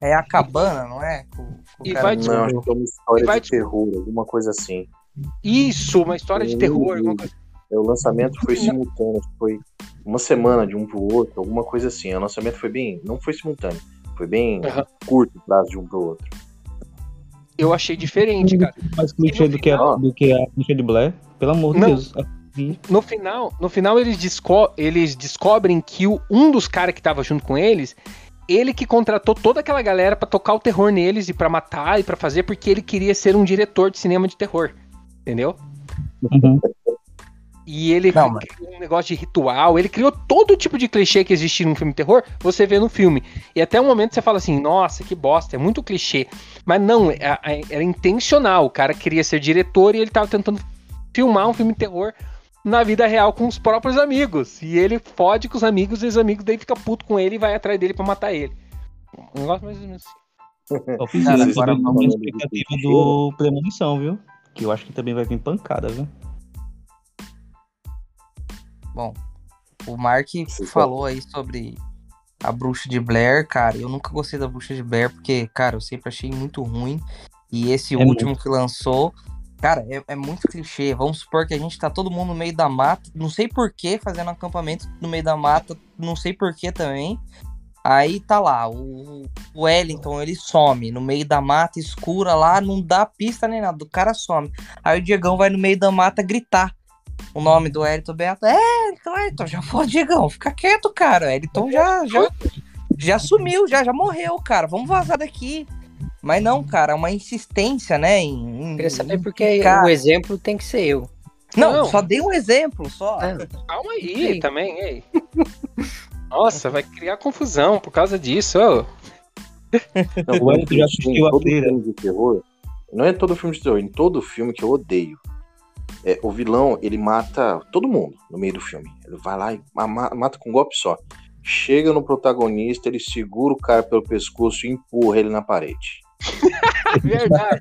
É a cabana, não é? Com, com e vai não, que é uma história vai... de terror, alguma coisa assim. Isso, uma história de terror. Alguma coisa... É, o lançamento foi simultâneo, foi uma semana de um pro outro, alguma coisa assim. O lançamento foi bem. Não foi simultâneo, foi bem uhum. curto o prazo de um pro outro. Eu achei diferente, cara. Mais clichê do, final... que a, do que a de Blair, pelo amor de Deus. No final, no final eles, desco eles descobrem que o, um dos caras que tava junto com eles, ele que contratou toda aquela galera para tocar o terror neles e para matar e para fazer porque ele queria ser um diretor de cinema de terror. Entendeu? Uhum. E ele Não, criou um negócio de ritual, ele criou todo tipo de clichê que existe num filme de terror, você vê no filme. E até um momento você fala assim, nossa, que bosta, é muito clichê. Mas não, é, é, era intencional, o cara queria ser diretor e ele tava tentando filmar um filme de terror na vida real com os próprios amigos. E ele fode com os amigos e os amigos daí ficam puto com ele e vai atrás dele para matar ele. Um negócio mais ou menos assim. Eu fiz Cara, agora uma expectativa do Premonição, viu? Que eu acho que também vai vir pancada, viu? Bom, o Mark falou aí sobre a Bruxa de Blair, cara. Eu nunca gostei da Bruxa de Blair porque, cara, eu sempre achei muito ruim. E esse é último muito. que lançou Cara, é, é, muito clichê. Vamos supor que a gente tá todo mundo no meio da mata. Não sei porquê, fazendo acampamento no meio da mata. Não sei porquê também. Aí tá lá, o, o Wellington, ele some no meio da mata escura lá, não dá pista nem nada, o cara some. Aí o Diegão vai no meio da mata gritar o nome do Wellington Beto. É, então, Wellington, já foi, Diegão, fica quieto, cara. O Wellington já, já, já sumiu, já, já morreu, cara. Vamos vazar daqui. Mas não, cara, é uma insistência, né? Em, em Queria saber porque cara... o exemplo tem que ser eu. Não, não. só dei um exemplo, só. É. Calma aí Sim. também, ei. Nossa, vai criar confusão por causa disso. Oh. Não, o Eric já assistiu a filme de terror. Não é todo filme de terror, em todo filme que eu odeio. É, o vilão, ele mata todo mundo no meio do filme. Ele vai lá e mata com um golpe só. Chega no protagonista, ele segura o cara pelo pescoço e empurra ele na parede. Verdade.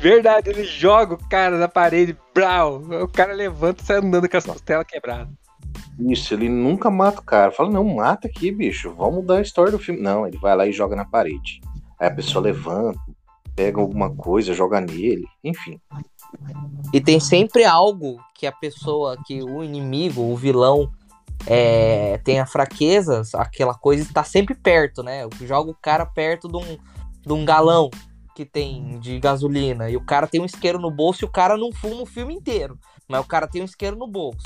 Verdade, ele joga o cara na parede, brau. O cara levanta e sai andando com as costelas quebradas. Isso, ele nunca mata o cara. Fala, não, mata aqui, bicho. Vamos mudar a história do filme. Não, ele vai lá e joga na parede. Aí a pessoa levanta, pega alguma coisa, joga nele, enfim. E tem sempre algo que a pessoa, que o inimigo, o vilão, é, tenha fraquezas, aquela coisa está sempre perto, né? Joga o cara perto de um, de um galão. que tem de gasolina e o cara tem um isqueiro no bolso e o cara não fuma o filme inteiro. Mas o cara tem um isqueiro no bolso.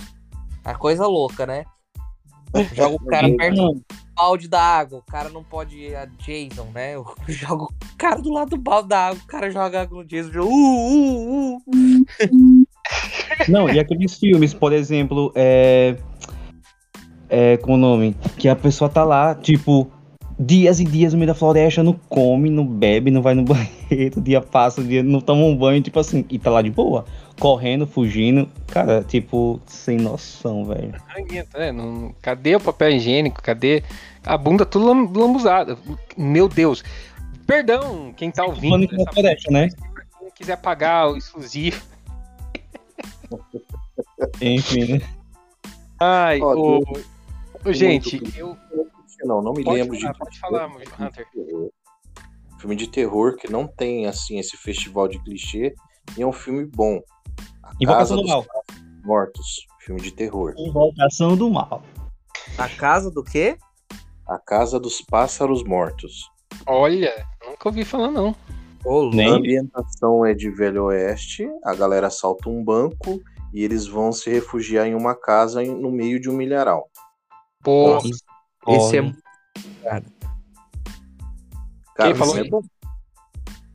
É coisa louca, né? Joga o cara perto balde da água. O cara não pode ir a Jason, né? Eu jogo o cara do lado do balde da água. O cara joga água no Jason. Uh, uh, uh. Não, e aqueles filmes, por exemplo, é. É, com o nome? Que a pessoa tá lá, tipo, dias e dias no meio da floresta, não come, não bebe, não vai no banheiro, dia passa, dia não toma um banho, tipo assim, e tá lá de boa, correndo, fugindo, cara, tipo, sem noção, velho. É, não, cadê o papel higiênico? Cadê a bunda tudo lambuzada? Meu Deus. Perdão, quem tá ouvindo. Floresta, né? Quem quiser pagar o exclusivo. Enfim, né? Ai, o... o... gente, eu não, não me pode lembro falar, de. Pode falar, Hunter. Filme de terror que não tem assim esse festival de clichê e é um filme bom. A Invocação do Mal. Mortos, filme de terror. Invocação do Mal. A casa do quê? A Casa dos Pássaros Mortos. Olha, nunca ouvi falar não. Oh, a ambientação é de Velho Oeste, a galera salta um banco e eles vão se refugiar em uma casa no meio de um milharal. Pô, esse é. Cara, Quem falou?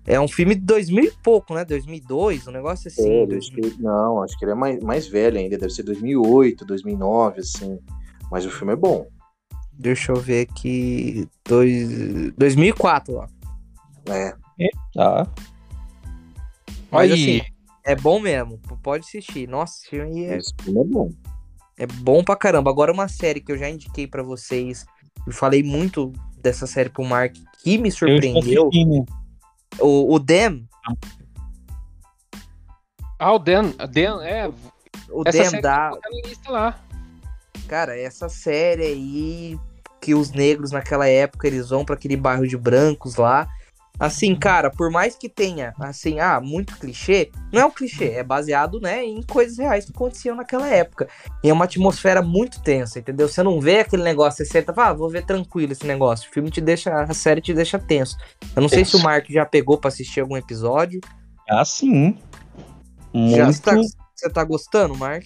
É, é, um filme de 2000 e pouco, né? 2002, um negócio assim. É, 2000... Não, acho que ele é mais, mais velho ainda. Deve ser 2008, 2009, assim. Mas o filme é bom. Deixa eu ver aqui. Dois... 2004, ó. É. Tá. Mas Aí. assim, é bom mesmo. Pode assistir. Nossa, esse filme é. Esse filme é bom. É bom pra caramba. Agora, uma série que eu já indiquei para vocês, eu falei muito dessa série pro Mark, que me surpreendeu. O, o Dem. Ah, o Dem, Dem é. O Dem da. Tá Cara, essa série aí que os negros naquela época eles vão para aquele bairro de brancos lá Assim, cara, por mais que tenha, assim, ah, muito clichê, não é um clichê, é baseado, né, em coisas reais que aconteciam naquela época. E é uma atmosfera muito tensa, entendeu? Você não vê aquele negócio, você senta, ah, vou ver tranquilo esse negócio. O filme te deixa, a série te deixa tenso. Eu não sei se o Mark já pegou para assistir algum episódio. Ah, sim. Muito... Já tá, você tá gostando, Mark?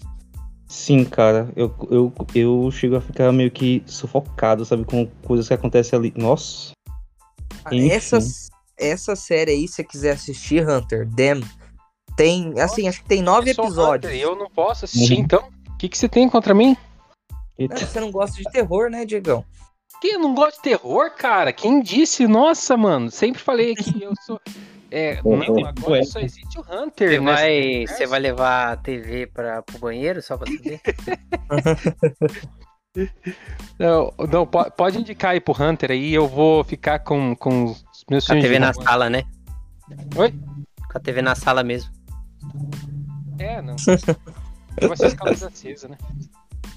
Sim, cara, eu, eu, eu chego a ficar meio que sufocado, sabe, com coisas que acontecem ali. Nossa. Enfim. Essas, essa série aí, se você quiser assistir, Hunter, Dem, tem, assim, acho que tem nove episódios. Hunter, eu não posso assistir, uhum. então? O que, que você tem contra mim? Não, você não gosta de terror, né, Diegão? Que eu não gosto de terror, cara? Quem disse? Nossa, mano, sempre falei que eu sou. É, não, agora só existe o Hunter. Você vai, você vai levar a TV para o banheiro só para saber? não, não, pode indicar aí pro Hunter aí, eu vou ficar com, com meu Com a TV na sala, né? Oi? Com a TV na sala mesmo. É, não. Vai ser as calças acesas, né?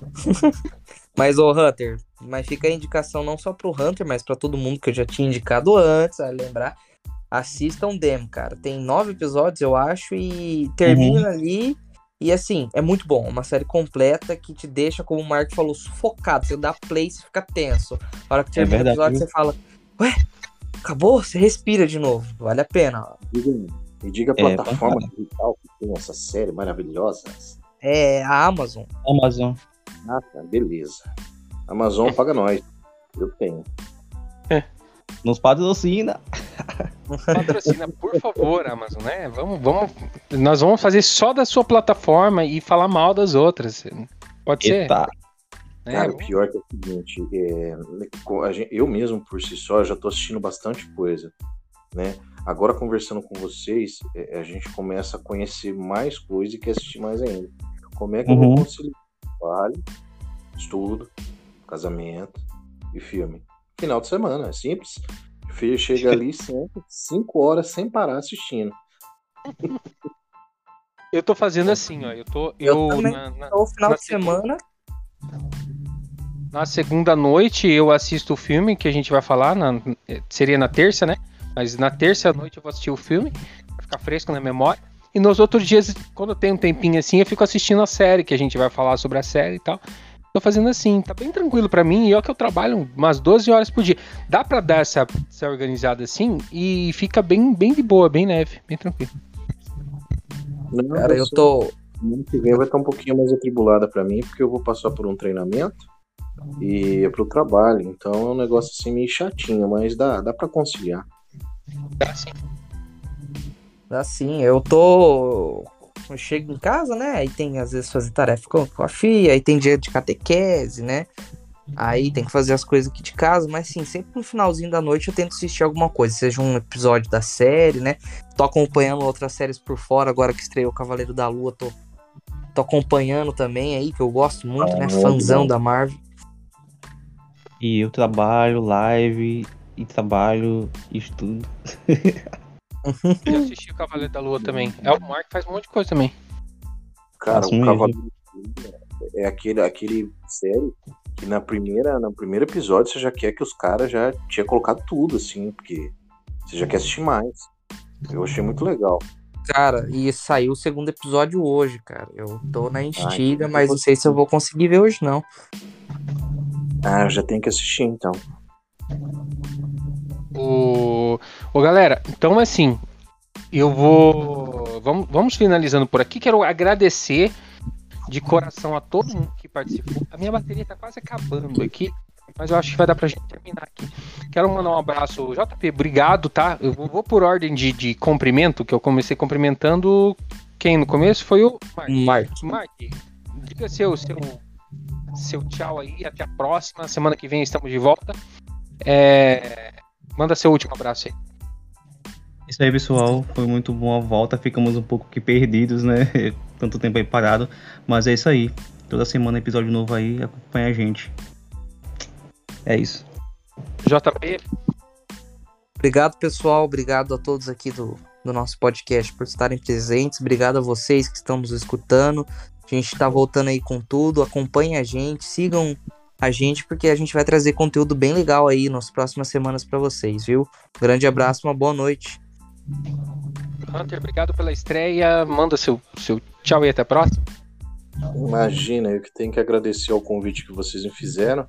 Mas, ô Hunter, mas fica a indicação não só pro Hunter, mas para todo mundo que eu já tinha indicado antes, a lembrar. Assistam Dem, cara. Tem nove episódios, eu acho, e termina uhum. ali. E assim, é muito bom. Uma série completa que te deixa, como o Mark falou, sufocado. Você dá play e fica tenso. A hora que termina é o episódio, você fala, ué, acabou, você respira de novo. Vale a pena. Me diga a é, plataforma digital que tem essa série maravilhosa. É a Amazon. Amazon. Ah, tá, beleza. Amazon paga nós. Eu tenho. É. Nos patrocina. Patrocina, por favor, Amazon, né? Vamos, vamos, nós vamos fazer só da sua plataforma e falar mal das outras. Pode Eita. ser? É, Cara, o pior que é o seguinte, é, eu mesmo por si só já tô assistindo bastante coisa, né? Agora conversando com vocês, é, a gente começa a conhecer mais coisas e quer assistir mais ainda. Como é que uhum. eu vou uhum. conciliar trabalho, estudo, casamento e filme? Final de semana, é simples. Filho chega ali sempre, cinco horas sem parar assistindo. Eu tô fazendo assim, ó. Eu tô. Eu, eu na, na, no final de semana na segunda noite eu assisto o filme que a gente vai falar, na, seria na terça, né? Mas na terça noite eu vou assistir o filme, pra ficar fresco na memória. E nos outros dias, quando eu tenho um tempinho assim, eu fico assistindo a série, que a gente vai falar sobre a série e tal. Tô fazendo assim, tá bem tranquilo para mim, e é que eu trabalho umas 12 horas por dia. Dá para dar essa, essa organizada assim e fica bem, bem de boa, bem leve, bem tranquilo. Não, Cara, eu tô. Ano que vem vai estar um pouquinho mais atribulada para mim, porque eu vou passar por um treinamento e é pro trabalho. Então é um negócio assim meio chatinho, mas dá, dá para conciliar. Dá sim. Dá sim. Eu tô eu chego em casa, né? Aí tem às vezes fazer tarefa com, com a filha, aí tem dia de catequese, né? Aí tem que fazer as coisas aqui de casa, mas sim, sempre no finalzinho da noite eu tento assistir alguma coisa, seja um episódio da série, né? Tô acompanhando outras séries por fora, agora que estreou Cavaleiro da Lua, tô, tô acompanhando também aí, que eu gosto muito, né? Fanzão da Marvel. E eu trabalho, live, e trabalho, estudo. E assisti o Cavaleiro da Lua também. É o Mark faz um monte de coisa também. Cara, o Cavaleiro é aquele, aquele série que na primeira, no primeiro episódio você já quer que os caras já tinha colocado tudo, assim, porque você já quer assistir mais. Eu achei muito legal. Cara, e saiu o segundo episódio hoje, cara. Eu tô na instiga, mas não sei se eu vou conseguir ver hoje, não. Ah, já tem que assistir, então. O... o galera, então assim, eu vou. Vamos, vamos finalizando por aqui. Quero agradecer de coração a todo mundo que participou. A minha bateria tá quase acabando aqui, mas eu acho que vai dar pra gente terminar aqui. Quero mandar um abraço, JP, obrigado, tá? Eu vou por ordem de, de cumprimento, que eu comecei cumprimentando quem no começo foi o Mark. Mark, diga seu, seu, seu tchau aí, até a próxima. Semana que vem estamos de volta. É, Manda seu último abraço aí. Isso aí, pessoal. Foi muito bom a volta. Ficamos um pouco que perdidos, né? Tanto tempo aí parado. Mas é isso aí. Toda semana episódio novo aí. Acompanha a gente. É isso. JP. Obrigado, pessoal. Obrigado a todos aqui do, do nosso podcast por estarem presentes. Obrigado a vocês que estão nos escutando. A gente está voltando aí com tudo. Acompanhe a gente. Sigam a gente, porque a gente vai trazer conteúdo bem legal aí nas próximas semanas para vocês, viu? grande abraço, uma boa noite. Hunter, obrigado pela estreia. Manda seu, seu tchau e até a próxima. Imagina, eu que tenho que agradecer ao convite que vocês me fizeram.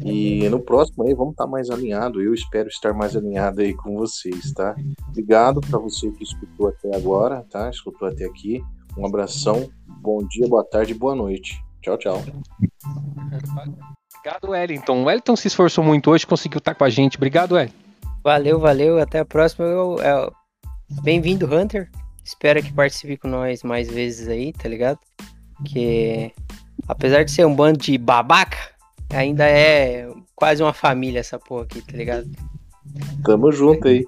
E no próximo aí vamos estar mais alinhado. Eu espero estar mais alinhado aí com vocês, tá? Obrigado para você que escutou até agora, tá? Escutou até aqui. Um abração, bom dia, boa tarde, boa noite. Tchau, tchau. Obrigado, Wellington. O Wellington se esforçou muito hoje, conseguiu estar com a gente. Obrigado, Wellington. Valeu, valeu. Até a próxima. Eu... Bem-vindo, Hunter. Espero que participe com nós mais vezes aí, tá ligado? Que apesar de ser um bando de babaca, ainda é quase uma família essa porra aqui, tá ligado? Tamo junto aí.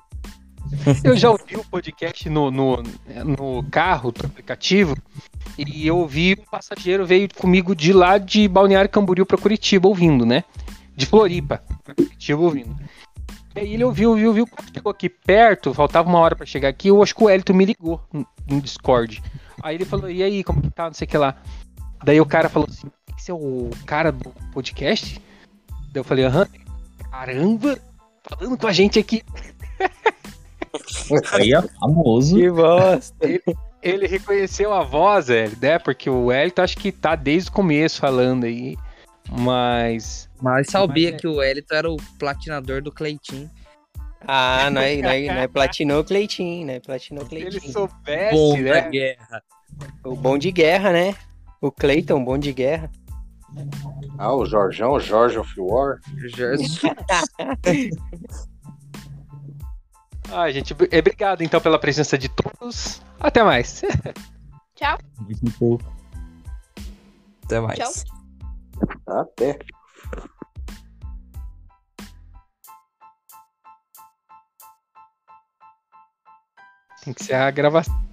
Eu já ouvi o podcast no, no, no carro do aplicativo e eu ouvi um passageiro veio comigo de lá de Balneário Camboriú para Curitiba ouvindo, né? De Floripa para Curitiba ouvindo. E aí ele ouviu, ouviu, ouviu. Quando chegou aqui perto, faltava uma hora para chegar aqui, eu acho que o Elton me ligou no Discord. Aí ele falou, e aí, como que tá? Não sei o que lá. Daí o cara falou assim, esse é o cara do podcast? Daí eu falei, aham. Caramba, falando com a gente aqui. Aí é famoso. Que bosta. Ele, ele, reconheceu a voz, velho, né? Porque o Elton acho que tá desde o começo falando aí. Mas. Mas sabia mas, é que o Elton era o platinador do Cleitinho. Ah, não é, não é, não é platinou o Cleitinho, né? Platinou o Cleitinho. ele soubesse, bom né? Da guerra. O bom de guerra, né? O Cleiton, bom de guerra. Ah, o Jorjão, George of War. Jorge. Ah, gente, obrigado então pela presença de todos. Até mais. Tchau. Até mais. Tchau. Até. Tem que ser a gravação.